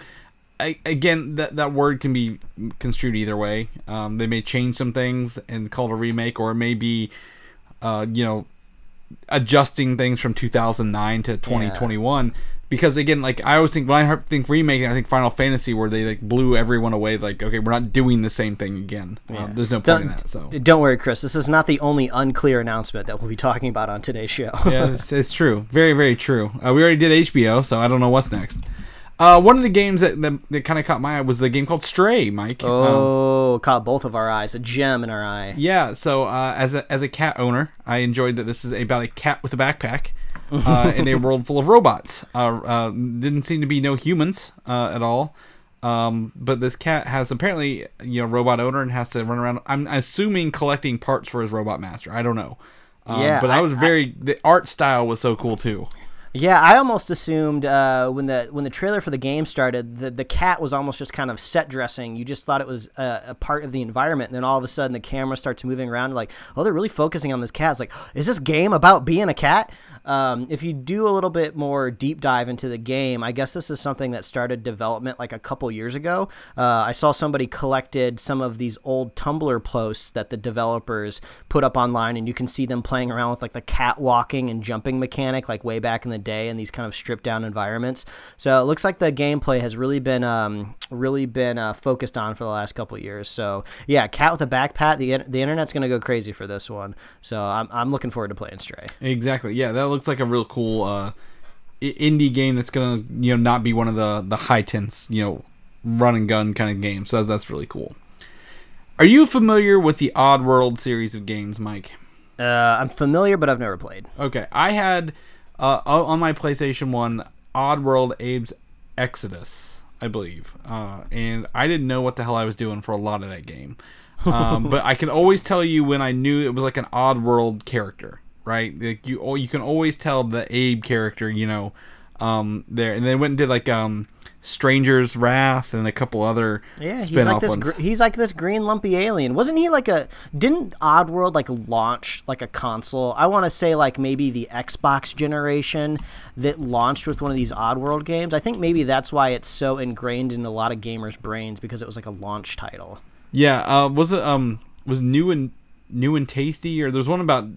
I, again, that that word can be construed either way. Um, they may change some things and call it a remake, or it may be, uh, you know, adjusting things from 2009 to 2021 because again like i always think when i think remake i think final fantasy where they like blew everyone away like okay we're not doing the same thing again Uh, there's no point in Don't, that so don't worry, Chris. This is not the only unclear announcement that we'll be talking about on today's show. yeah it's, it's true very very true uh, we already did hbo so i don't know what's next uh, one of the games that, that, that kind of caught my eye was the game called Stray, Mike. Um, oh, caught both of our eyes. A gem in our eye. Yeah, so uh, as a as a cat owner, I enjoyed that this is about a cat with a backpack uh, in a world full of robots. Uh, uh, didn't seem to be no humans uh, at all. Um, but this cat has apparently you know robot owner and has to run around. I'm assuming collecting parts for his robot master. I don't know. Um, Yeah, but I, I- was very the art style was so cool too. Yeah, I almost assumed uh, when the when the trailer for the game started, the the cat was almost just kind of set dressing. You just thought it was a, a part of the environment, and then all of a sudden the camera starts moving around. Like, oh, they're really focusing on this cat. It's like, is this game about being a cat? Um, if you do a little bit more deep dive into the game, I guess this is something that started development like a couple years ago. Uh, I saw somebody collected some of these old Tumblr posts that the developers put up online, and you can see them playing around with like the cat walking and jumping mechanic, like way back in the day in these kind of stripped down environments. So it looks like the gameplay has really been um, really been uh, focused on for the last couple years. So yeah, cat with a backpack. The the internet's gonna go crazy for this one. So I'm I'm looking forward to playing Stray. Exactly. Yeah, that looks like a real cool uh, indie game that's gonna you know not be one of the the high tense you know run and gun kind of games. So that's really cool. Are you familiar with the Oddworld series of games, Mike? Uh, I'm familiar, but I've never played. Okay, I had uh, on my PlayStation One Oddworld Abe's Exodus, I believe, uh, and I didn't know what the hell I was doing for a lot of that game. Um, but I can always tell you when I knew it was like an Oddworld character, right? Like you, you can always tell the Abe character, you know, um, there. And they went and did like um, Stranger's Wrath and a couple other Yeah, he's like this. Gr- he's like this green lumpy alien. Wasn't he like a? Didn't Oddworld like launch like a console? I want to say like maybe the Xbox generation that launched with one of these Oddworld games. I think maybe that's why it's so ingrained in a lot of gamers' brains because it was like a launch title. Yeah, uh, was it um was new and new and tasty or there's one about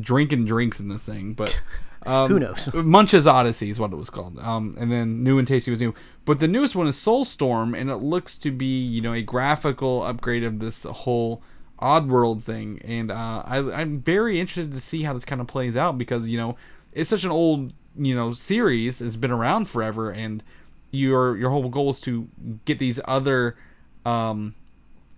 drinking drinks in this thing, but um, Who knows? Munch's Odyssey is what it was called. Um, and then new and tasty was new, but the newest one is Soulstorm, and it looks to be you know a graphical upgrade of this whole Oddworld thing, and uh, I, I'm very interested to see how this kind of plays out because you know it's such an old you know series, it's been around forever, and your your whole goal is to get these other um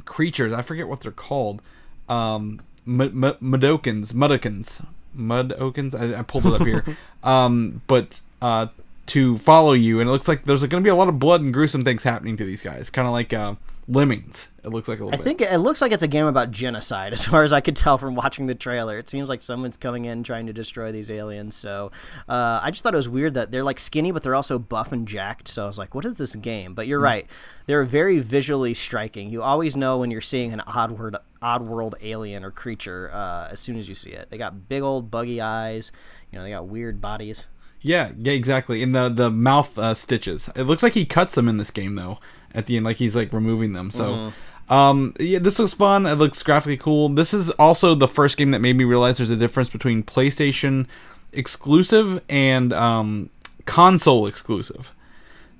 creatures. I forget what they're called. Um, Mudokons, Mudokons, Mudokons. I, I pulled it up here. um, but uh, to follow you, and it looks like there's going to be a lot of blood and gruesome things happening to these guys, kind of like uh, Lemmings. It looks like a little I bit. think it looks like it's a game about genocide, as far as I could tell from watching the trailer. It seems like someone's coming in trying to destroy these aliens. So uh, I just thought it was weird that they're like skinny, but they're also buff and jacked. So I was like, what is this game? But you're right. They're very visually striking. You always know when you're seeing an odd word, Oddworld alien or creature uh, as soon as you see it. They got big old buggy eyes. You know, they got weird bodies. Yeah, yeah, exactly. In the the mouth uh, stitches, it looks like he cuts them in this game though. At the end, like he's like removing them. So, um, yeah, this looks fun. It looks graphically cool. This is also the first game that made me realize there's a difference between PlayStation exclusive and um, console exclusive.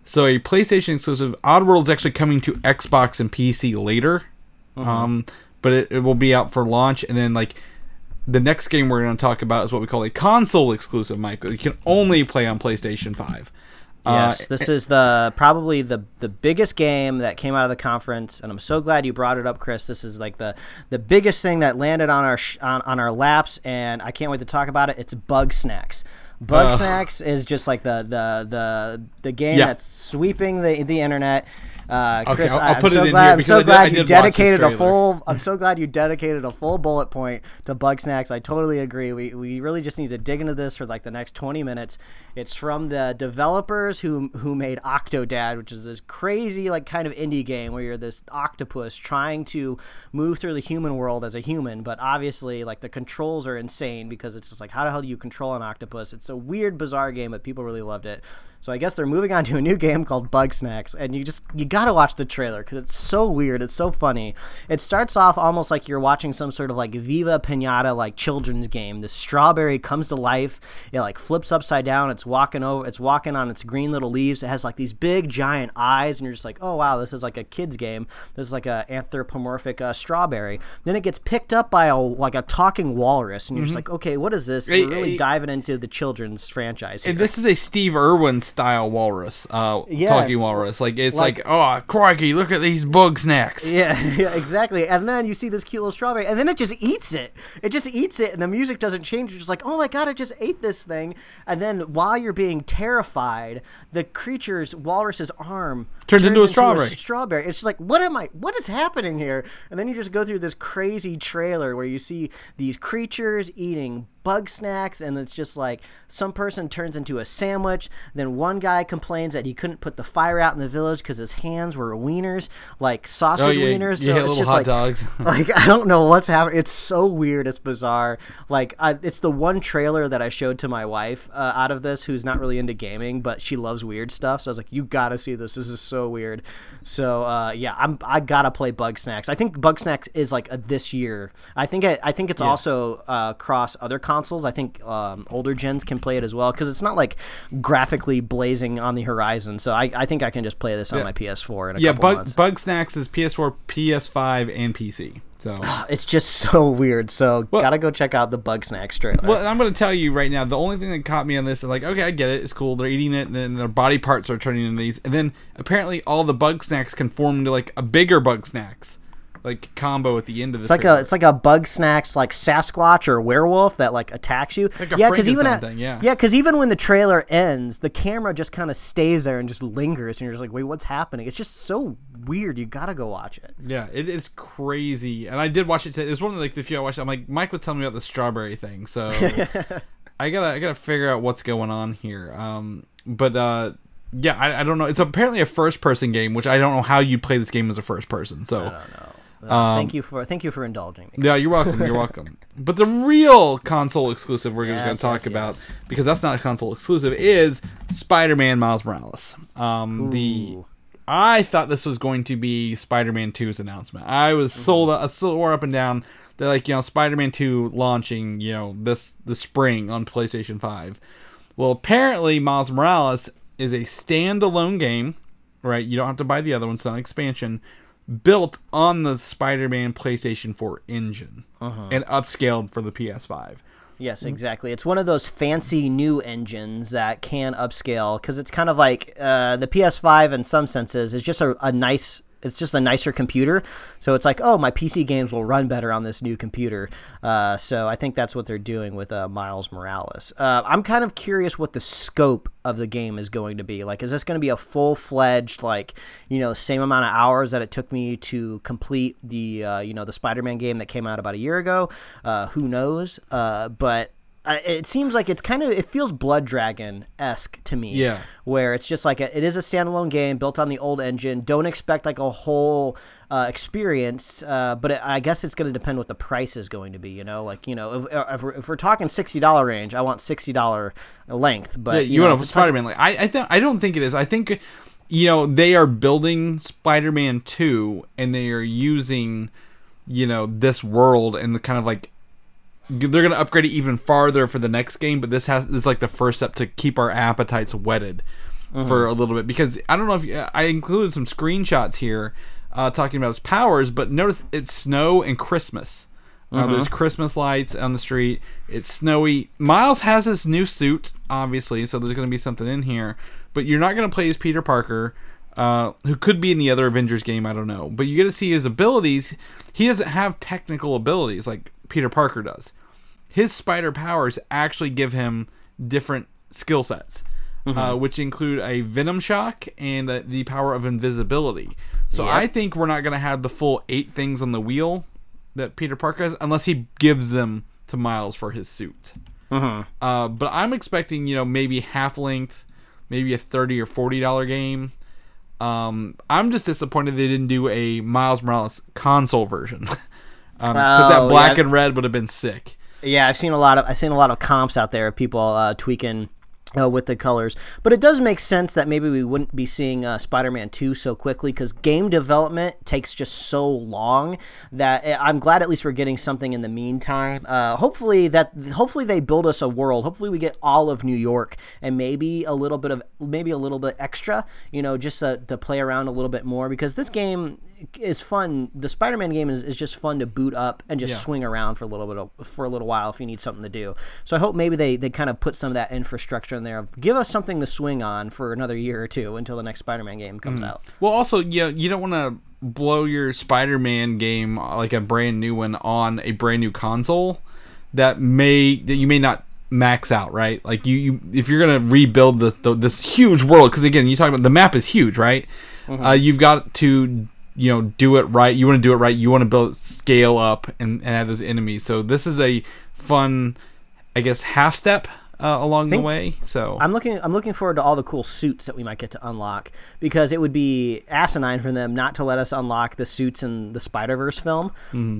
So a PlayStation exclusive, Oddworld is actually coming to Xbox and PC later, um, but it, it will be out for launch, and then like the next game we're going to talk about is what we call a console exclusive, Michael. You can only play on PlayStation Five. Yes, Uh, this is the probably the the biggest game that came out of the conference, and I'm so glad you brought it up, Chris. This is like the the biggest thing that landed on our sh- on, on our laps, and I can't wait to talk about it. It's Bugsnax. Bug. Snacks is just like the the the the game Yeah. that's sweeping the the internet. Uh, Chris, I'll- I, I'll am put it so glad. I'm so I did- you did watch this dedicated a full. I'm so glad you dedicated a full bullet point to Bugsnax. I totally agree. We we really just need to dig into this for like the next 20 minutes. It's from the developers who who made Octodad, which is this crazy like kind of indie game where you're this octopus trying to move through the human world as a human, but obviously like the controls are insane because it's just like how the hell do you control an octopus? It's a weird, bizarre game, but people really loved it. So I guess they're moving on to a new game called Bugsnax, and you just you gotta watch the trailer because it's so weird. It's so funny. It starts off almost like you're watching some sort of like Viva Pinata like children's game. The strawberry comes to life. It like flips upside down. It's walking over. It's walking on its green little leaves. It has like these big giant eyes, and you're just like, oh wow, this is like a kid's game. This is like a anthropomorphic uh, strawberry. Then it gets picked up by a like a talking walrus, and you're just like, okay, what is this? We're really diving into the children's franchise. Here. And this is a Steve Irwin style walrus, uh, Yes. talking walrus. Like it's like, Like- oh crikey, look at these Bugsnax. Yeah, yeah, exactly. And then you see this cute little strawberry, and then it just eats it. It just eats it, and the music doesn't change. You're just like, oh my god, it just ate this thing. And then while you're being terrified, the creature's walrus's arm Turns into a strawberry. strawberry. It's just like, what am I? What is happening here? And then you just go through this crazy trailer where you see these creatures eating Bugsnax, and it's just like some person turns into a sandwich. Then one guy complains that he couldn't put the fire out in the village because his hands were wieners, like sausage Oh, yeah, wieners. yeah, So little it's just hot like, dogs. like I don't know what's happening. It's so weird. It's bizarre. Like I, it's the one trailer that I showed to my wife uh, out of this, who's not really into gaming, but she loves weird stuff. So I was like, "You gotta see this. This is so weird." So uh, yeah, I'm I gotta play Bugsnax. I think Bugsnax is like a this year. I think it, I think it's also uh, across other consoles. I think um, older gens can play it as well because it's not like graphically blazing on the horizon. So I, I think I can just play this on my PS4 in a Yeah, couple Bug months. Bugsnax is PS4, PS5, and PC. So. It's just so weird. So gotta go check out the Bugsnax trailer. Well, I'm going to tell you right now. The only thing that caught me on this is like, okay, I get it. It's cool. They're eating it, and then their body parts are turning into these. And then apparently, all the Bugsnax can form into like a bigger Bugsnax, like combo at the end of the. It's like a it's like a Bugsnax like Sasquatch or werewolf that like attacks you. Like a yeah, because even at, yeah. yeah, because even when the trailer ends, the camera just kind of stays there and just lingers, and you're just like, wait, what's happening? It's just so weird. You gotta go watch it. Yeah, it is crazy. And I did watch it today. It was one of like the few I watched. I'm like, Mike was telling me about the strawberry thing, so I gotta I gotta figure out what's going on here. Um, but uh, yeah, I, I don't know. It's apparently a first person game, which I don't know how you play this game as a first person. So Uh, thank you for thank you for indulging me. yeah, you're welcome. You're welcome. But the real console exclusive we're just going to talk yes, about yes. because that's not a console exclusive is Spider-Man Miles Morales. Um, the I thought this was going to be Spider-Man 2's announcement. I was Mm-hmm. sold swore up and down. They're like, you know, Spider-Man 2 launching, you know, this the spring on PlayStation 5. Well, apparently Miles Morales is a standalone game, right? You don't have to buy the other one, it's not an expansion, built on the Spider-Man PlayStation 4 engine Uh-huh. and upscaled for the PS5. Yes, exactly. It's one of those fancy new engines that can upscale because it's kind of like uh, the PS5 in some senses is just a, a nice. It's just a nicer computer, so it's like, oh, my PC games will run better on this new computer. Uh, so I think that's what they're doing with uh, Miles Morales. Uh, I'm kind of curious what the scope of the game is going to be. Like, is this going to be a full fledged, like, you know, same amount of hours that it took me to complete the, uh, you know, the Spider-Man game that came out about a year ago? Uh, who knows? Uh, but uh, it seems like it's kind of it feels Blood Dragon esque to me. Yeah. where it's just like a, it is a standalone game built on the old engine. Don't expect like a whole uh, experience, uh, but it, I guess it's going to depend what the price is going to be. You know, like you know, if, if, we're, if we're talking sixty dollar range, I want sixty dollar length. But Yeah, you, you, know, want it's Spider-Man like I I think I don't think it is. I think you know they are building Spider-Man 2 and they are using you know this world and the kind of like they're going to upgrade it even farther for the next game, but this has this is like the first step to keep our appetites whetted for a little bit because I don't know if you, I included some screenshots here uh, talking about its powers, but notice it's snow and Christmas. Uh, there's Christmas lights on the street. It's snowy. Miles has his new suit, obviously, so there's going to be something in here. But you're not going to play as Peter Parker, uh, who could be in the other Avengers game. I don't know. But you get to see his abilities. He doesn't have technical abilities like Peter Parker does. His spider powers actually give him different skill sets, uh, which include a Venom Shock and uh, the power of invisibility. So I think we're not going to have the full eight things on the wheel that Peter Parker has unless he gives them to Miles for his suit. Uh, but I'm expecting, you know, maybe half length, maybe a thirty or forty dollar game. Um, I'm just disappointed they didn't do a Miles Morales console version because that Oh, black yeah. and red would have been sick. Yeah, I've seen a lot of I've seen a lot of comps out there of people uh, tweaking uh, with the colors, but it does make sense that maybe we wouldn't be seeing uh, Spider-Man Two so quickly because game development takes just so long that uh, I'm glad at least we're getting something in the meantime. Uh, hopefully that hopefully they build us a world. Hopefully we get all of New York and maybe a little bit of maybe a little bit extra, you know, just uh, to play around a little bit more because this game is fun. The Spider-Man game is, is just fun to boot up and just Yeah. swing around for a little bit of, for a little while if you need something to do. So I hope maybe they, they kind of put some of that infrastructure in there. Of give us something to swing on for another year or two until the next Spider-Man game comes out. Well, also, you you don't want to blow your Spider-Man game uh, like a brand new one on a brand new console that may that you may not max out, right? Like you, you if you're gonna rebuild the, the this huge world, because again, you talk about the map is huge, right? Uh, you've got to you know do it right. You want to do it right. You want to build scale up and, and add those enemies. So this is a fun, I guess, half step uh, along the way. So I'm looking. I'm looking forward to all the cool suits that we might get to unlock because it would be asinine for them not to let us unlock the suits in the Spider Verse film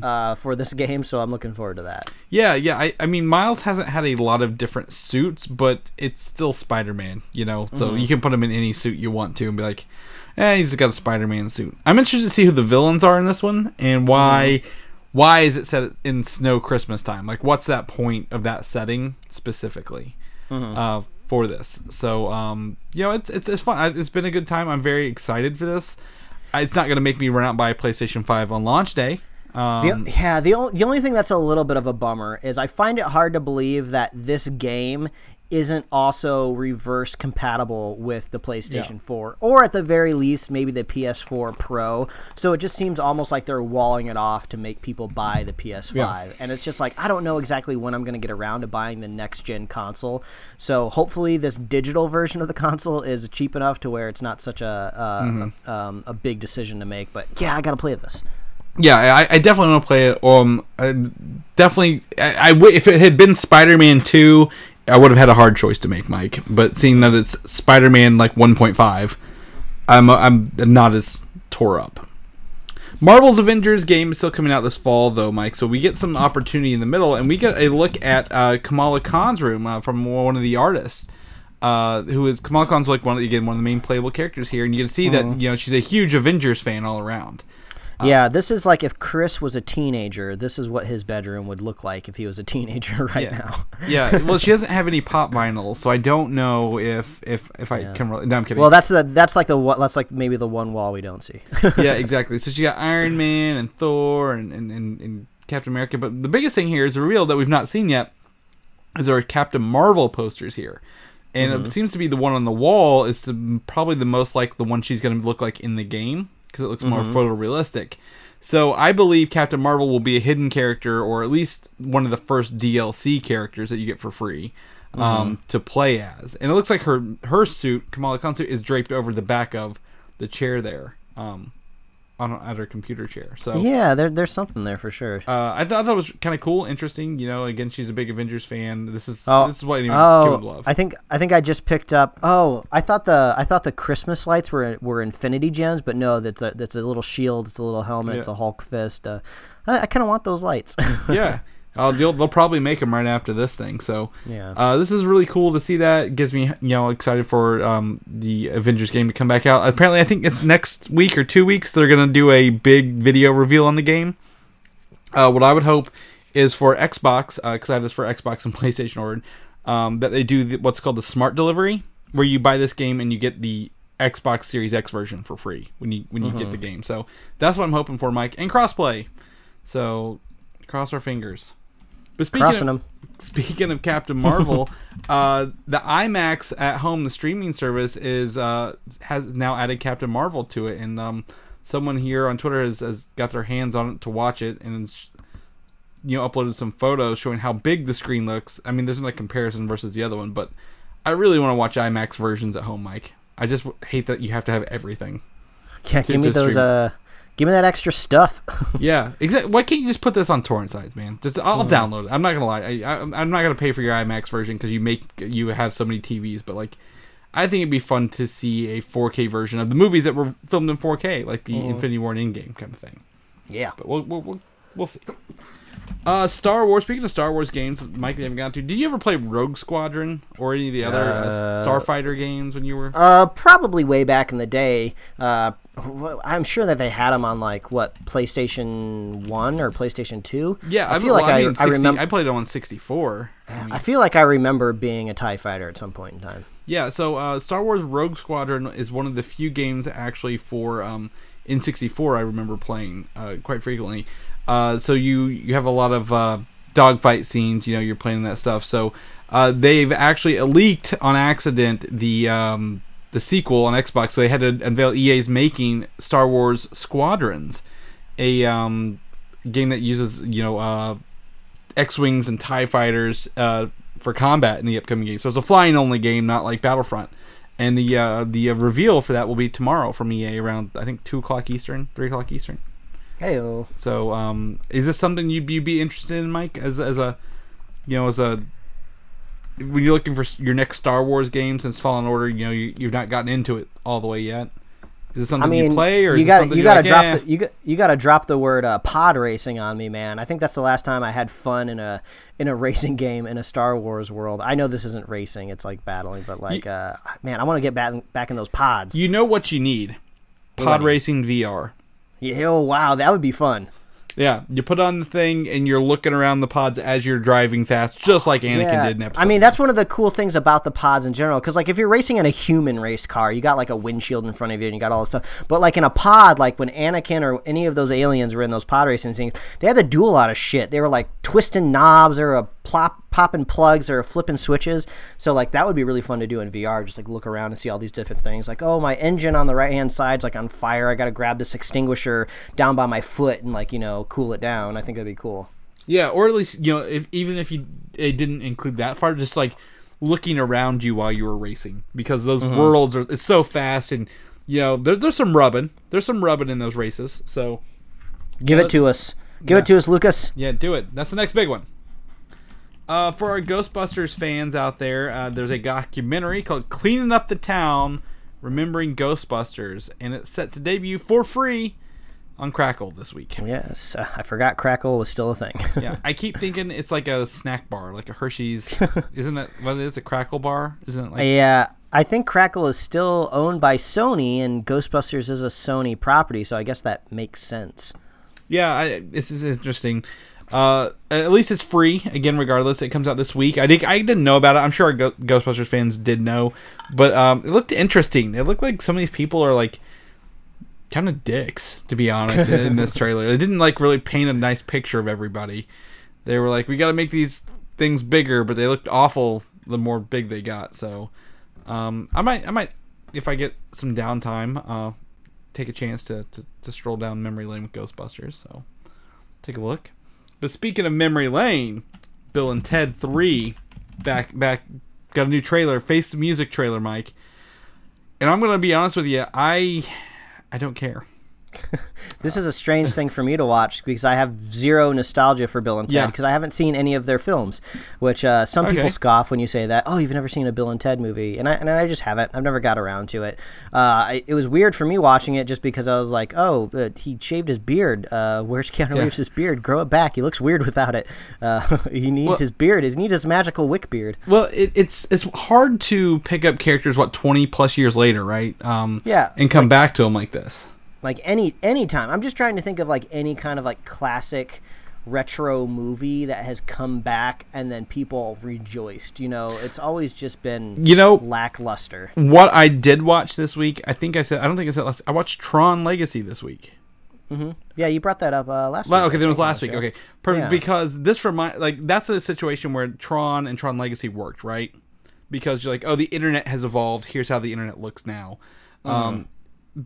uh, for this game. So I'm looking forward to that. Yeah, yeah. I, I mean, Miles hasn't had a lot of different suits, but it's still Spider Man, you know? So you can put him in any suit you want to and be like, eh, he's got a Spider Man suit. I'm interested to see who the villains are in this one and why why is it set in snow Christmas time? Like, what's that point of that setting specifically uh, for this? So, um, you know, it's it's it's fun. It's been a good time. I'm very excited for this. It's not going to make me run out by PlayStation Five on launch day. Um, The, yeah, the, o- the only thing that's a little bit of a bummer is I find it hard to believe that this game isn't also reverse compatible with the PlayStation 4 or at the very least maybe the PS4 Pro. So it just seems almost like they're walling it off to make people buy the PS5. And it's just like I don't know exactly when I'm going to get around to buying the next gen console. So hopefully this digital version of the console is cheap enough to where it's not such a uh, um, a big decision to make, but yeah, I got to play this. yeah, I, I definitely want to play it. Um, I definitely, I, I w- if it had been Spider-Man Two, I would have had a hard choice to make, Mike. But seeing that it's Spider-Man like 1.5, I'm I'm not as tore up. Marvel's Avengers game is still coming out this fall, though, Mike. So we get some opportunity in the middle, and we get a look at uh, Kamala Khan's room uh, from one of the artists. Uh, who is Kamala Khan's like one of the, again one of the main playable characters here, and you can see that you know she's a huge Avengers fan all around. Um, yeah, this is like if Chris was a teenager, this is what his bedroom would look like if he was a teenager right Yeah. now. yeah, well, she doesn't have any pop vinyl, so I don't know if if if I can. Re- no, I'm kidding. Well, that's the that's like the what that's like maybe the one wall we don't see. yeah, exactly. So she got Iron Man and Thor and, and, and, and Captain America, but the biggest thing here is the reveal that we've not seen yet is there are Captain Marvel posters here. And it mm-hmm. seems to be the one on the wall is the, probably the most like the one she's going to look like in the game because it looks more photorealistic. So I believe Captain Marvel will be a hidden character or at least one of the first DLC characters that you get for free um, to play as. And it looks like her her suit, Kamala Khan's suit, is draped over the back of the chair there. Um, on at her computer chair. So yeah, there, there's something there for sure. uh, I thought that was kind of cool, interesting. You know, again, she's a big Avengers fan. This is Oh, this is what anyone kid would oh, love. I think I think I just picked up. Oh, I thought the I thought the Christmas lights were were Infinity Gems, but no, that's a that's a little shield, it's a little helmet, it's a Hulk fist. Uh, I, I kind of want those lights. yeah. Uh, they'll, they'll probably make them right after this thing. So Yeah. uh, this is really cool to see. That It gives me you know excited for um, the Avengers game to come back out. Apparently, I think it's next week or two weeks. They're gonna do a big video reveal on the game. Uh, what I would hope is for Xbox, because I have this for Xbox and PlayStation ordered, um, that they do the, what's called the smart delivery, where you buy this game and you get the Xbox Series X version for free when you when you get the game. So that's what I'm hoping for, Mike, and crossplay. So cross our fingers. But speaking Crossing of, 'em. speaking of Captain Marvel, uh, the IMAX at home, the streaming service, is uh, has now added Captain Marvel to it, and um, someone here on Twitter has, has got their hands on it to watch it, and you know uploaded some photos showing how big the screen looks. I mean, there's no comparison versus the other one, but I really want to watch IMAX versions at home, Mike. I just hate that you have to have everything. yeah, give me those. stream. Uh, give me that extra stuff. Yeah, exactly. Why can't you just put this on torrent sites, man? Just I'll hmm. download it. I'm not gonna lie. I, I, I'm not gonna pay for your IMAX version because you make you have so many TVs. But like, I think it'd be fun to see a 4K version of the movies that were filmed in 4K, like the mm-hmm. Infinity War and Endgame kind of thing. yeah. But we'll we'll, we'll, we'll see. Uh, Star Wars. Speaking of Star Wars games, Mike, you haven't gotten to. Did you ever play Rogue Squadron or any of the other uh, Starfighter games when you were? Uh, probably way back in the day. Uh, I'm sure that they had them on like what PlayStation One or PlayStation Two. yeah, I feel well, like I, mean, I remember. I played it on 64. I mean, I feel like I remember being a Tie Fighter at some point in time. Yeah, so uh, Star Wars Rogue Squadron is one of the few games actually for um, in '64 I remember playing uh, quite frequently. Uh, so you you have a lot of uh, dogfight scenes. You know, you're playing that stuff. So uh, they've actually leaked on accident the um, the sequel on Xbox. So they had to unveil EA's making Star Wars Squadrons, a um, game that uses you know uh, X-wings and Tie fighters uh, for combat in the upcoming game. So it's a flying only game, not like Battlefront. And the the reveal for that will be tomorrow from EA around I think two o'clock Eastern, three o'clock Eastern. Hey, So um, is this something you'd be, be interested in, Mike? As as a you know as a when you're looking for your next Star Wars game since Fallen Order, you know you, you've not gotten into it all the way yet. Is this something I mean, you play or you got something you got to like, drop eh? the, you got you got to drop the word uh, pod racing on me, man. I think that's the last time I had fun in a in a racing game in a Star Wars world. I know this isn't racing; it's like battling, but like, uh, man, I want to get back back in those pods. You know what you need? Pod What? racing VR. Yeah, oh wow, that would be fun. Yeah, you put on the thing and you're looking around the pods as you're driving fast, just like Anakin did in episode. I mean, that's one of the cool things about the pods in general. Because, like, if you're racing in a human race car, you got like a windshield in front of you and you got all this stuff. But, like, in a pod, like when Anakin or any of those aliens were in those pod racing things, they had to do a lot of shit. They were like twisting knobs or a plop popping plugs or flipping switches. So like that would be really fun to do in VR. Just like look around and see all these different things. Like oh my engine on the right hand side's like on fire. I got to grab this extinguisher down by my foot and like you know cool it down. I think that'd be cool. yeah, or at least you know, if, even if you it didn't include that part, just like looking around you while you were racing, because those Mm-hmm. worlds are it's so fast and you know there, there's some rubbing, there's some rubbing in those races. So Give it to us. Give it to us, Lucas. Yeah, do it. That's the next big one. Uh, for our Ghostbusters fans out there, uh, there's a documentary called "Cleaning Up the Town: Remembering Ghostbusters," and it's set to debut for free on Crackle this week. Yes, uh, I forgot Crackle was still a thing. Yeah, I keep thinking it's like a snack bar, like a Hershey's. Isn't that what it is? A Crackle bar? Isn't it like? Yeah, I think Crackle is still owned by Sony, and Ghostbusters is a Sony property, so I guess that makes sense. Yeah, I, this is interesting. Uh, at least it's free again. Regardless, it comes out this week. I did. I didn't know about it. I'm sure our Go- Ghostbusters fans did know, but um, it looked interesting. It looked like some of these people are like kind of dicks, to be honest, in, this trailer. It didn't like really paint a nice picture of everybody. They were like, we got to make these things bigger, but they looked awful the more big they got. So, um, I might, I might, if I get some downtime, uh, take a chance to, to, to stroll down memory lane with Ghostbusters. So, take a look. But speaking of memory lane, Bill and Ted Three, back back got a new trailer, Face the Music trailer, Mike. And I'm gonna be honest with you, I I don't care. This is a strange thing for me to watch because I have zero nostalgia for Bill and Ted Yeah. because I haven't seen any of their films. Which uh, some people scoff when you say that. Oh, you've never seen a Bill and Ted movie, and I and I just haven't. I've never got around to it. Uh, I, it was weird for me watching it just because I was like, oh, uh, he shaved his beard. Uh, where's Keanu Yeah. Reeves' beard? Grow it back. He looks weird without it. Uh, he needs Well- his beard. He needs his magical wick beard. Well, it, it's it's hard to pick up characters what 20 plus years later, right? Um, Yeah, and come back to them like this. Like any any time i'm just trying to think of like any kind of like classic retro movie that has come back and then people rejoiced you know it's always just been You know lackluster what I did watch this week? I think I said I don't think I said last. I watched Tron Legacy this week. yeah you brought that up uh, last Well, week okay, it was last week. year. Okay, Per- Yeah. because this remind like that's a situation where Tron and Tron Legacy worked, right? Because you're like, oh, the internet has evolved. Here's how the internet looks now. Um,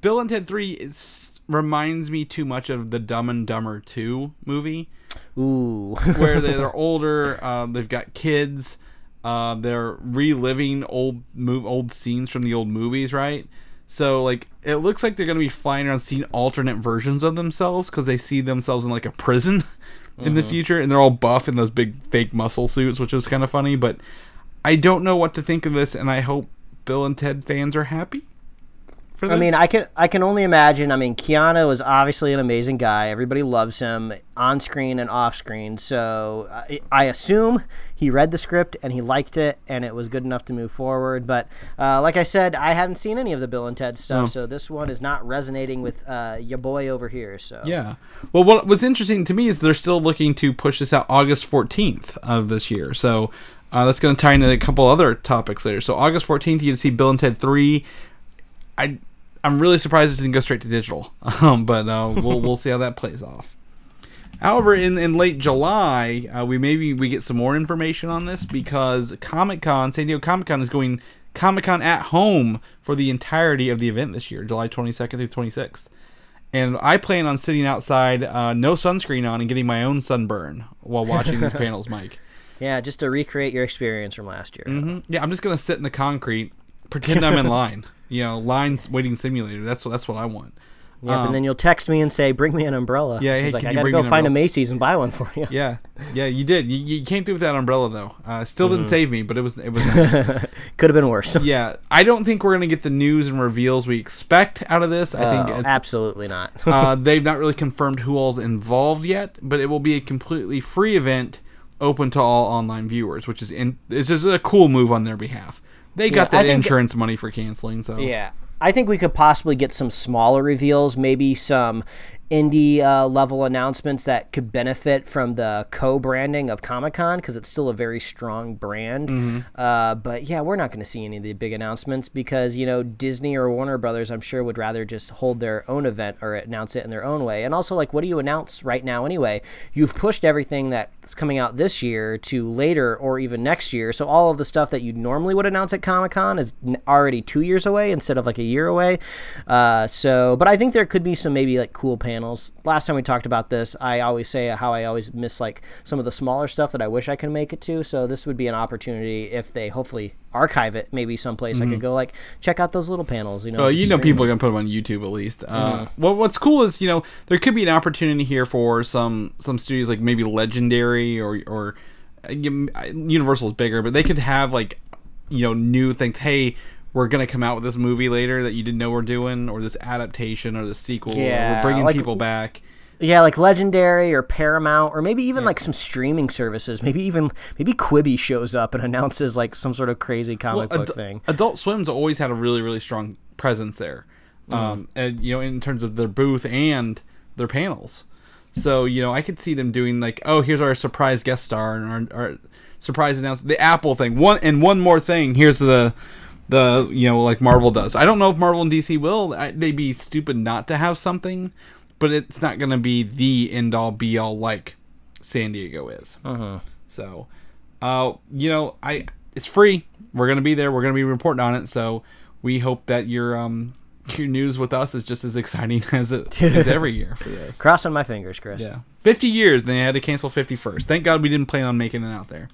Bill and Ted Three is, reminds me too much of the Dumb and Dumber Two movie, ooh where they- they're older. Um, they've got kids. Uh, they're reliving old move old scenes from the old movies, right? So like it looks like they're gonna be flying around seeing alternate versions of themselves because they see themselves in like a prison in the future, and they're all buff in those big fake muscle suits, which was kind of funny. But I don't know what to think of this, and I hope Bill and Ted fans are happy. I mean, I can I can only imagine. I mean, Keanu is obviously an amazing guy. Everybody loves him on screen and off screen. So I, I assume he read the script and he liked it, and it was good enough to move forward. But uh, like I said, I haven't seen any of the Bill and Ted stuff, so this one is not resonating with uh, your boy over here. So Yeah. Well, what what's interesting to me is they're still looking to push this out August 14th of this year. So uh, that's going to tie into a couple other topics later. So August 14th, you can see Bill and Ted 3. I I'm really surprised this didn't go straight to digital, um, but uh, we'll we'll see how that plays off. However, in, in late July, uh, we maybe we get some more information on this because Comic Con, San Diego Comic Con, is going Comic Con at home for the entirety of the event this year, July 22nd through 26th. And I plan on sitting outside, uh, no sunscreen on, and getting my own sunburn while watching these panels, Mike. yeah, just to recreate your experience from last year. hmm Yeah, I'm just gonna sit in the concrete, pretend I'm in line. You know, lines waiting simulator. That's what that's what I want. Yeah, Um, and then you'll text me and say, "Bring me an umbrella." Yeah, hey, like, can i gotta go find a? Macy's and buy one for you. Yeah, yeah, you did. You, you came through with that umbrella though. Uh, still Mm-hmm. didn't save me, but it was it was. Nice. Could have been worse. yeah, I don't think we're gonna get the news and reveals we expect out of this. I think Oh, it's, absolutely not. uh, they've not really confirmed who all's involved yet, but it will be a completely free event, open to all online viewers, which is in it's just a cool move on their behalf. They got that insurance money for canceling, so Yeah. I think we could possibly get some smaller reveals, maybe some indie uh, level announcements that could benefit from the co-branding of Comic Con because it's still a very strong brand. Mm-hmm. Uh, but yeah, we're not going to see any of the big announcements because you know Disney or Warner Brothers, I'm sure, would rather just hold their own event or announce it in their own way. And also, like, what do you announce right now anyway? You've pushed everything that's coming out this year to later or even next year. So all of the stuff that you normally would announce at Comic Con is already two years away instead of like a year away. Uh, so, but I think there could be some maybe like cool panels. Last time we talked about this, I always say how I always miss like some of the smaller stuff that I wish I could make it to. So this would be an opportunity if they hopefully archive it, maybe someplace I could go like check out those little panels. You know, Well, Mm-hmm. you know, people are gonna put them on YouTube at least. Uh, Well, what's cool is you know there could be an opportunity here for some some studios like maybe Legendary or or uh, Universal is bigger, but they could have like you know new things. Hey, we're gonna come out with this movie later that you didn't know we're doing, or this adaptation, or this sequel. or Yeah, we're bringing like- people back. Yeah, like Legendary or Paramount, or maybe even like some streaming services. Maybe even maybe Quibi shows up and announces like some sort of crazy comic book Ad- thing. Adult Swim's always had a really really strong presence there, Mm-hmm. um, and you know in terms of their booth and their panels. So you know I could see them doing like, oh, here's our surprise guest star and our, our surprise announcement, the Apple thing. One and one more thing. Here's the the you know like Marvel does. I don't know if Marvel and DC will. I, they'd be stupid not to have something, but it's not going to be the end all be all like San Diego is. So, uh, you know, I it's free. We're gonna be there. We're gonna be reporting on it. So we hope that your um your news with us is just as exciting as it is every year for this. Crossing my fingers, Chris. Yeah, fifty years. Then they had to cancel fifty first. Thank God we didn't plan on making it out there.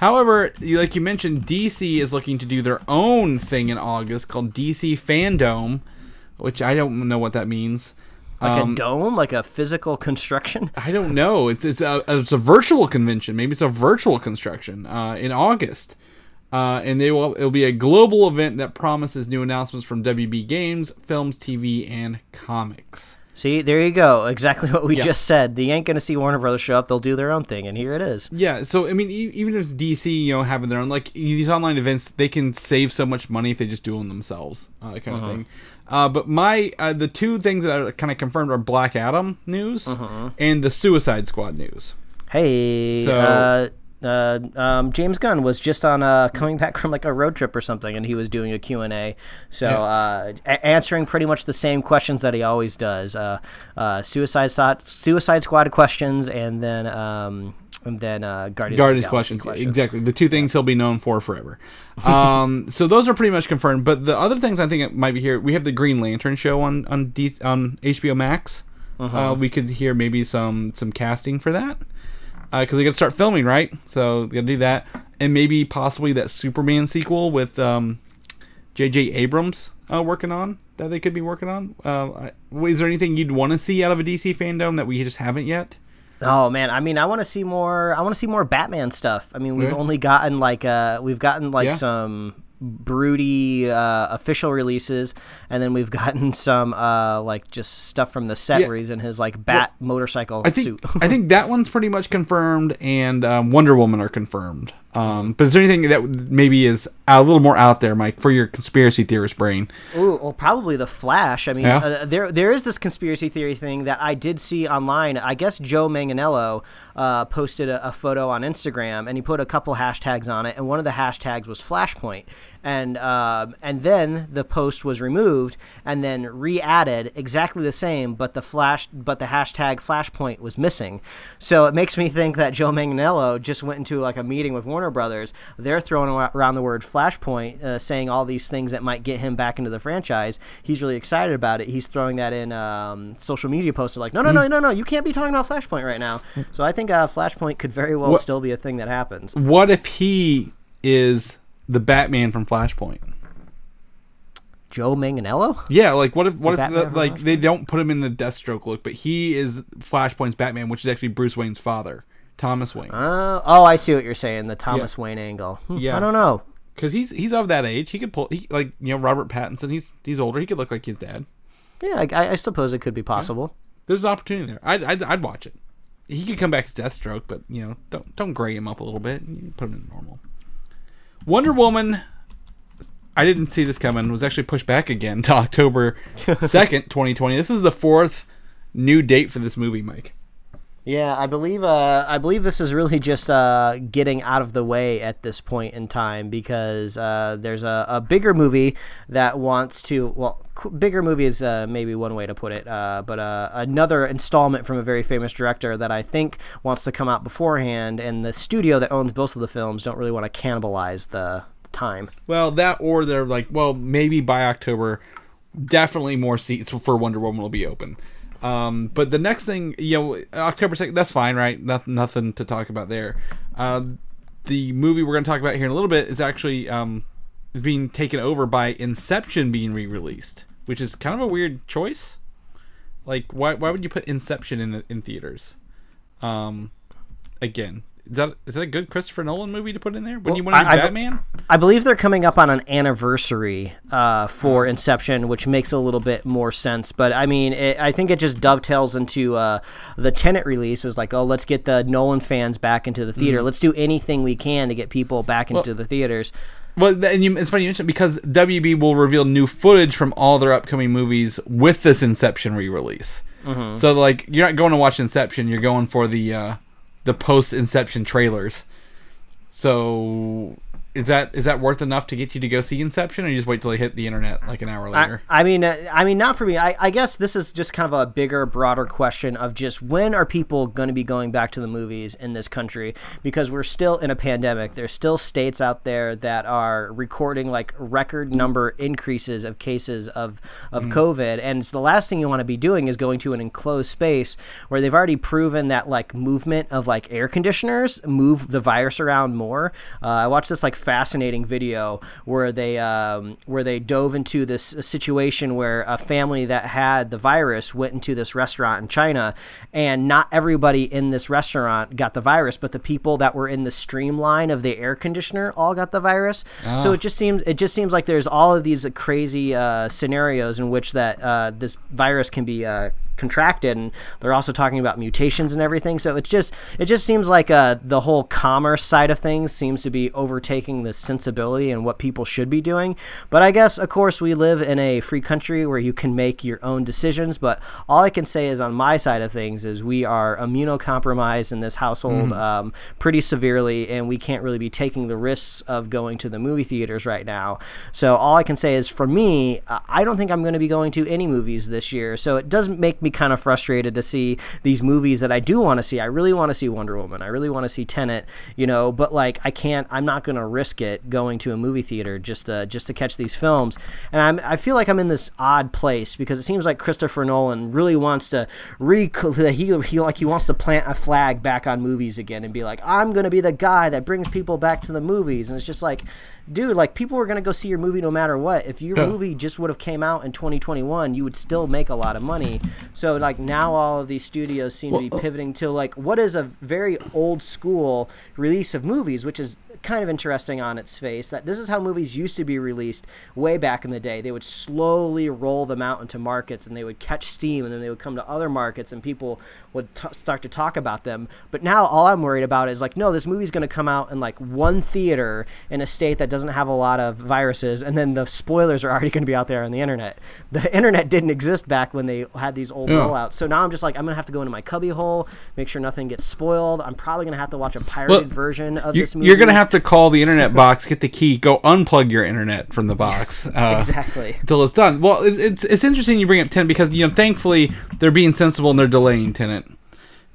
However, like you mentioned, DC is looking to do their own thing in August called DC Fandome, which I don't know what that means. Like Um, a dome, like a physical construction. I don't know. It's it's a it's a virtual convention. Maybe it's a virtual construction uh, in August, uh, and they will it'll be a global event that promises new announcements from WB Games, films, TV, and comics. See, there you go. Exactly what we Yeah. just said. They ain't gonna see Warner Brothers show up. They'll do their own thing, and here it is. Yeah, so I mean, e- even if it's DC, you know, having their own like these online events, they can save so much money if they just do them themselves, uh, kind of thing. Uh, but my uh, the two things that are kind of confirmed are Black Adam news and the Suicide Squad news. Hey, So- uh, um, James Gunn was just on uh, coming back from like a road trip or something, and he was doing a Q and A. So Yeah. uh, a- answering pretty much the same questions that he always does: uh, uh, suicide so- Suicide Squad questions, and then um, and then uh, Guardians, Guardians Galaxy questions. Exactly. The two things he'll be known for forever. Um, so those are pretty much confirmed. But the other things I think it might be here. We have the Green Lantern show on on, D, on HBO Max. uh we could hear maybe some some casting for that because they got to start filming, right? So they got to do that, and maybe possibly that Superman sequel with um, J.J. Abrams uh, working on that they could be working on. Uh, is there anything you'd want to see out of a DC Fandome that we just haven't yet? Oh man, I mean, I want to see more. I want to see more Batman stuff. I mean, we've Yeah. only gotten like uh, we've gotten like Yeah. some broody uh, official releases, and then we've gotten some uh, like just stuff from the set Yeah. where he's in his like bat motorcycle I think suit. I think that one's pretty much confirmed, and um, Wonder Woman are confirmed. Um, but is there anything that maybe is a little more out there, Mike, for your conspiracy theorist brain? Ooh, well, probably the Flash. I mean, Yeah. uh, there there is this conspiracy theory thing that I did see online. I guess Joe Manganiello uh, posted a, a photo on Instagram, and he put a couple hashtags on it, and one of the hashtags was Flashpoint, and um, and then the post was removed and then re-added exactly the same, but the flash but the hashtag Flashpoint was missing. So it makes me think that Joe Manganiello just went into like a meeting with Warner Brothers. They're throwing around the word Flashpoint, uh, saying all these things that might get him back into the franchise. He's really excited about it. He's throwing that in um, social media posts. Like, no, no, no, no, no, you can't be talking about Flashpoint right now. So I think uh, Flashpoint could very well What- still be a thing that happens. What if he is the Batman from Flashpoint? Joe Manganiello? Yeah, like what if what if the, like they don't put him in the Deathstroke look, but he is Flashpoint's Batman, which is actually Bruce Wayne's father, Thomas Wayne, Uh, oh, I see what you're saying. The Thomas Wayne angle. Hmm, Yeah. I don't know. because he's he's of that age. He could pull he, like you know Robert Pattinson. He's he's older. He could look like his dad. Yeah, I, I suppose it could be possible. There's an opportunity there. I'd, I'd, I'd watch it. He could come back as Deathstroke, but you know, don't don't gray him up a little bit. Put him in normal. Wonder Woman. I didn't see this coming. Was actually pushed back again to October second, twenty twenty. This is the fourth new date for this movie, Mike. Yeah, I believe uh, I believe this is really just uh, getting out of the way at this point in time because uh, there's a, a bigger movie that wants to well bigger movie is uh, maybe one way to put it uh, but uh, another installment from a very famous director that I think wants to come out beforehand and the studio that owns both of the films don't really want to cannibalize the time. Well, that or they're like, well, maybe by October, definitely more seats for Wonder Woman will be open. Um, but the next thing, you know, October second, that's fine, right? Not, nothing to talk about there. Uh, the movie we're going to talk about here in a little bit is actually um, is being taken over by Inception being re-released, which is kind of a weird choice. Like, why why would you put Inception in the, in theaters? Um, again, is that is that a good Christopher Nolan movie to put in there when you want to do I- Batman? I believe they're coming up on an anniversary uh, for Inception, which makes a little bit more sense. But I mean, it, I think it just dovetails into uh, the Tenet release. Is like, oh, let's get the Nolan fans back into the theater. Let's do anything we can to get people back into the theaters. Well, and you, it's funny you mentioned because WB will reveal new footage from all their upcoming movies with this Inception re-release. So like you're not going to watch Inception, you're going for the uh, the post Inception trailers. So is that is that worth enough to get you to go see Inception, or you just wait till they hit the internet like an hour later? I mean, uh, I mean, not for me. I, I guess this is just kind of a bigger, broader question of just when are people going to be going back to the movies in this country? Because we're still in a pandemic. There's still states out there that are recording like record number increases of cases of of COVID, and it's the last thing you want to be doing is going to an enclosed space where they've already proven that like movement of like air conditioners move the virus around more. Uh, I watched this like fascinating video where they um, where they dove into this situation where a family that had the virus went into this restaurant in China, and not everybody in this restaurant got the virus, but the people that were in the streamline of the air conditioner all got the virus. So it just seems it just seems like there's all of these crazy uh, scenarios in which that uh, this virus can be uh, contracted and they're also talking about mutations and everything. So it's just it just seems like uh, the whole commerce side of things seems to be overtaking the sensibility and what people should be doing. But i guess of course we live in a free country where you can make your own decisions. But all i can say is on my side of things is we are immunocompromised in this household um, pretty severely and we can't really be taking the risks of going to the movie theaters right now. So all i can say is for me i don't think i'm going to be going to any movies this year. So it doesn't make me kind of frustrated to see these movies that i do want to see. I really want to see wonder woman. I really want to see tenet you know but like i can't i'm not going to risk it going to a movie theater just to just to catch these films. And i'm i feel like i'm in this odd place because it seems like christopher nolan really wants to re he, he like he wants to plant a flag back on movies again and be like i'm going to be the guy that brings people back to the movies. And it's just like dude like people were going to go see your movie no matter what. If your Yeah. movie just would have came out in 2021 you would still make a lot of money so like now all of these studios seem to be uh pivoting to like what is a very old school release of movies which is kind of interesting on its face that this is how movies used to be released way back in the day. They would slowly roll them out into markets and they would catch steam and then they would come to other markets and people would t- start to talk about them. But now all i'm worried about is like no this movie's going to come out in like one theater in a state that doesn't have a lot of viruses and then the spoilers are already going to be out there on the internet. The internet didn't exist back when they had these old Yeah. rollouts. So now i'm just like i'm going to have to go into my cubby hole make sure nothing gets spoiled. I'm probably going to have to watch a pirated Well, version of You, this movie you're gonna have to call the internet box, get the key, go unplug your internet from the box. uh, exactly until it's done. Well, it, it's it's interesting you bring up Tenet because you know thankfully they're being sensible and they're delaying Tenet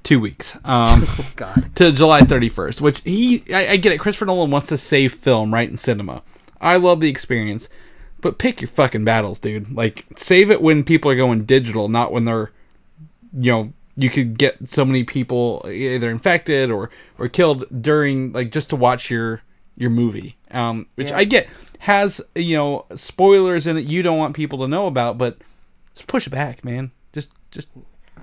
two weeks um, god to July 31st. Which he I, I get it. Christopher Nolan wants to save film right in cinema. I love the experience, but pick your fucking battles, dude. Like save it when people are going digital, not when they're you know you could get so many people either infected or or killed during like just to watch your your movie um which Yeah. i get has you know spoilers in it you don't want people to know about but just push back man just just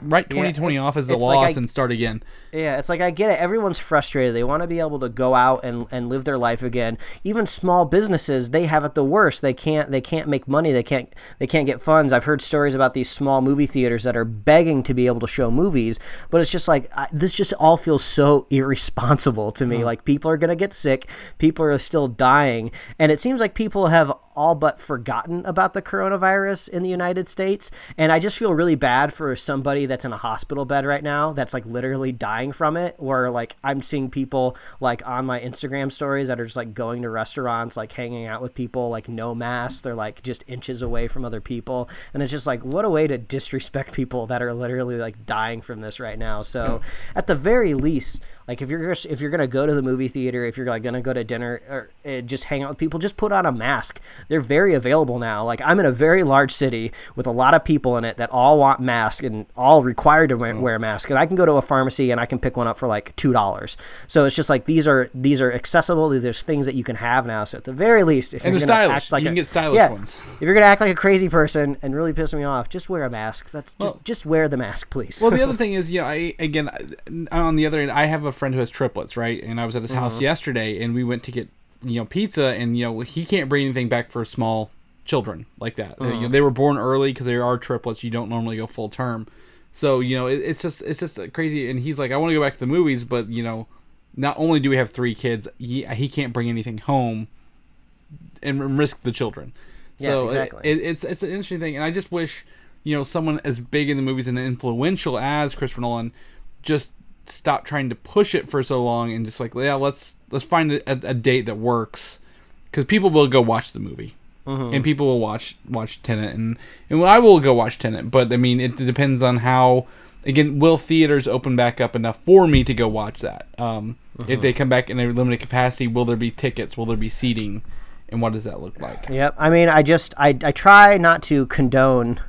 write 2020 it- off as the it's like loss I- and start again Yeah, it's like I get it. Everyone's frustrated. They want to be able to go out and, and live their life again. Even small businesses, they have it the worst. They can't they can't make money. They can't they can't get funds. I've heard stories about these small movie theaters that are begging to be able to show movies, but it's just like I, this just all feels so irresponsible to me. Like people are going to get sick, people are still dying, and it seems like people have all but forgotten about the coronavirus in the United States, and I just feel really bad for somebody somebody that's in a hospital bed right now that's like literally dying from it or like i'm seeing people like on my instagram stories that are just like going to restaurants like hanging out with people like no mask they're like just inches away from other people. And it's just like what a way to disrespect people that are literally like dying from this right now. So at the very least like if you're if you're gonna go to the movie theater, if you're like gonna go to dinner or uh, just hang out with people, just put on a mask. They're very available now. Like I'm in a very large city with a lot of people in it that all want masks and all required to wear, wear a mask. And I can go to a pharmacy and I can pick one up for like two dollars. So it's just like these are these are accessible. There's things that you can have now. So at the very least, if And you're gonna stylish. act like You a, can get stylish yeah, ones. If you're gonna act like a crazy person and really piss me off, just wear a mask. That's just Well- just wear the mask, please. well, the other thing is, you know, I again on the other end, I have a friend who has triplets, right? And I was at his house mm-hmm. yesterday, and we went to get you know pizza, and you know he can't bring anything back for small children like that. Uh, you know, mm. they were born early because they are triplets. You don't normally go full term, so you know it, it's just it's just crazy. And he's like, I want to go back to the movies, but you know, not only do we have three kids, he he can't bring anything home and risk the children. Yeah, so it- exactly. it, it's it's an interesting thing, and I just wish you know someone as big in the movies and influential as Christopher Nolan just stop trying to push it for so long and just like yeah let's let's find a, a, a date that works because people will go watch the movie Mm-hmm. and people will watch watch Tenet and and I will go watch Tenet but I mean it depends on how again will theaters open back up enough for me to go watch that um, Mm-hmm. if they come back in a limited capacity will there be tickets will there be seating and what does that look like Yep. I mean, I just I, I try not to condone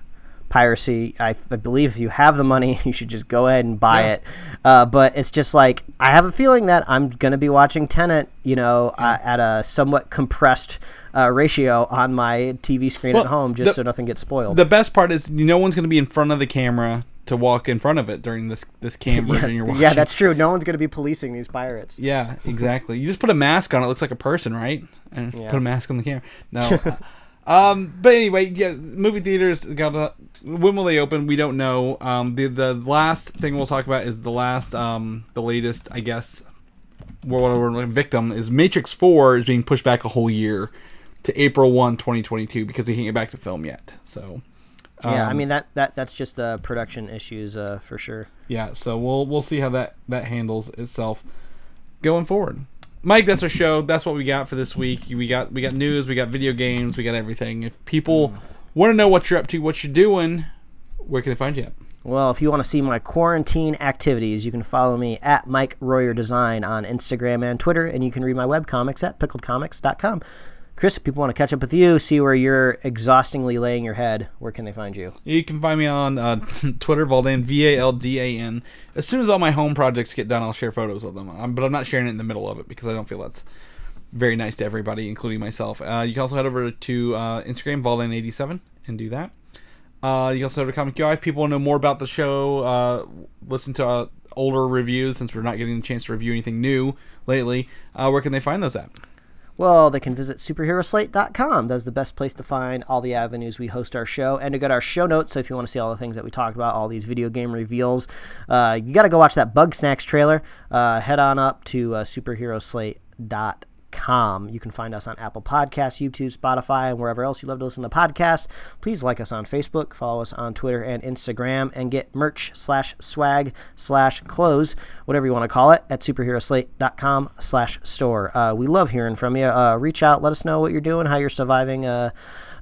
piracy. I, I believe if you have the money, you should just go ahead and buy Yeah. it. Uh, but it's just like I have a feeling that I'm gonna be watching Tenet, you know, uh, at a somewhat compressed uh, ratio on my TV screen Well, at home, just the- so nothing gets spoiled. the best part is no one's going to be in front of the camera to walk in front of it during this this cam version you're watching. yeah, that's true. No one's gonna be policing these pirates. yeah, exactly. You just put a mask on; it looks like a person, right? And Yeah. put a mask on the camera. No. um, but anyway, yeah, movie theaters got a, when will they open? We don't know. Um, the the last thing we'll talk about is the last um the latest, I guess. World War victim is Matrix Four is being pushed back a whole year to April 1, 2022 because they can't get back to film yet. So. yeah, I um, mean that, that that's just uh, production issues uh, for sure. yeah so we'll we'll see how that that handles itself going forward mike that's our show. That's what we got for this week. We got we got news we got video games we got everything. If people hmm. want to know what you're up to what you're doing where can they find you at? Well, if you want to see my quarantine activities, you can follow me at Mike Royer Design on Instagram and Twitter, and you can read my webcomics at pickledcomics.com. Chris, if people want to catch up with you, see where you're exhaustingly laying your head, where can they find you? you can find me on uh, twitter valdan v-a-l-d-a-n as soon as all my home projects get done i'll share photos of them um, but i'm not sharing it in the middle of it because i don't feel that's very nice to everybody including myself uh, you can also head over to uh, instagram valdan87 and do that Uh, you can also go to Comic UI if people want to know more about the show. Uh, listen to uh, older reviews since we're not getting the chance to review anything new lately. Where can they find those at? Well, they can visit superheroslate.com. That's the best place to find all the avenues we host our show and to get our show notes. So if you want to see all the things that we talked about, all these video game reveals, uh, you got to go watch that Bugsnax trailer. Uh, head on up to uh, superheroslate.com. You can find us on Apple Podcasts, YouTube, Spotify, and wherever else you love to listen to podcasts. Please like us on Facebook, follow us on Twitter and Instagram, and get merch slash swag slash clothes, whatever you want to call it, at superheroslate.com slash store. Uh, we love hearing from you. Uh, reach out, let us know what you're doing, how you're surviving uh,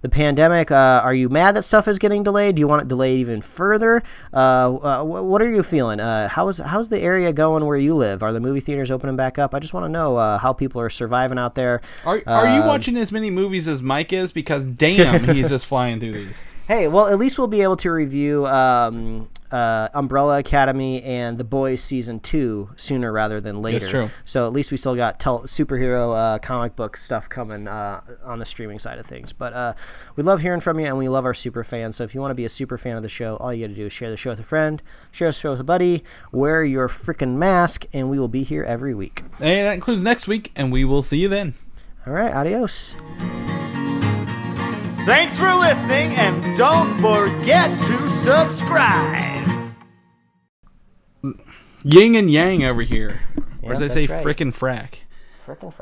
the pandemic. Uh, are you mad that stuff is getting delayed? Do you want it delayed even further? Uh, uh, what are you feeling? Uh, how's how's the area going where you live? Are the movie theaters opening back up? I just want to know uh, how people are surviving out there. Are, are you Um, watching as many movies as Mike is? Because damn, he's just flying through these. Hey, well, at least we'll be able to review um, uh, Umbrella Academy and The Boys season two sooner rather than later. true. So at least we still got tel- superhero uh, comic book stuff coming uh, on the streaming side of things. But uh, we love hearing from you, and we love our super fans. So if you want to be a super fan of the show, all you got to do is share the show with a friend, share the show with a buddy, wear your freaking mask, and we will be here every week. And that includes next week, and we will see you then. All right, adios. Thanks for listening, and don't forget to subscribe. Yin and yang over here. Or as Yeah, they say, that's right. frickin' frack. Freaking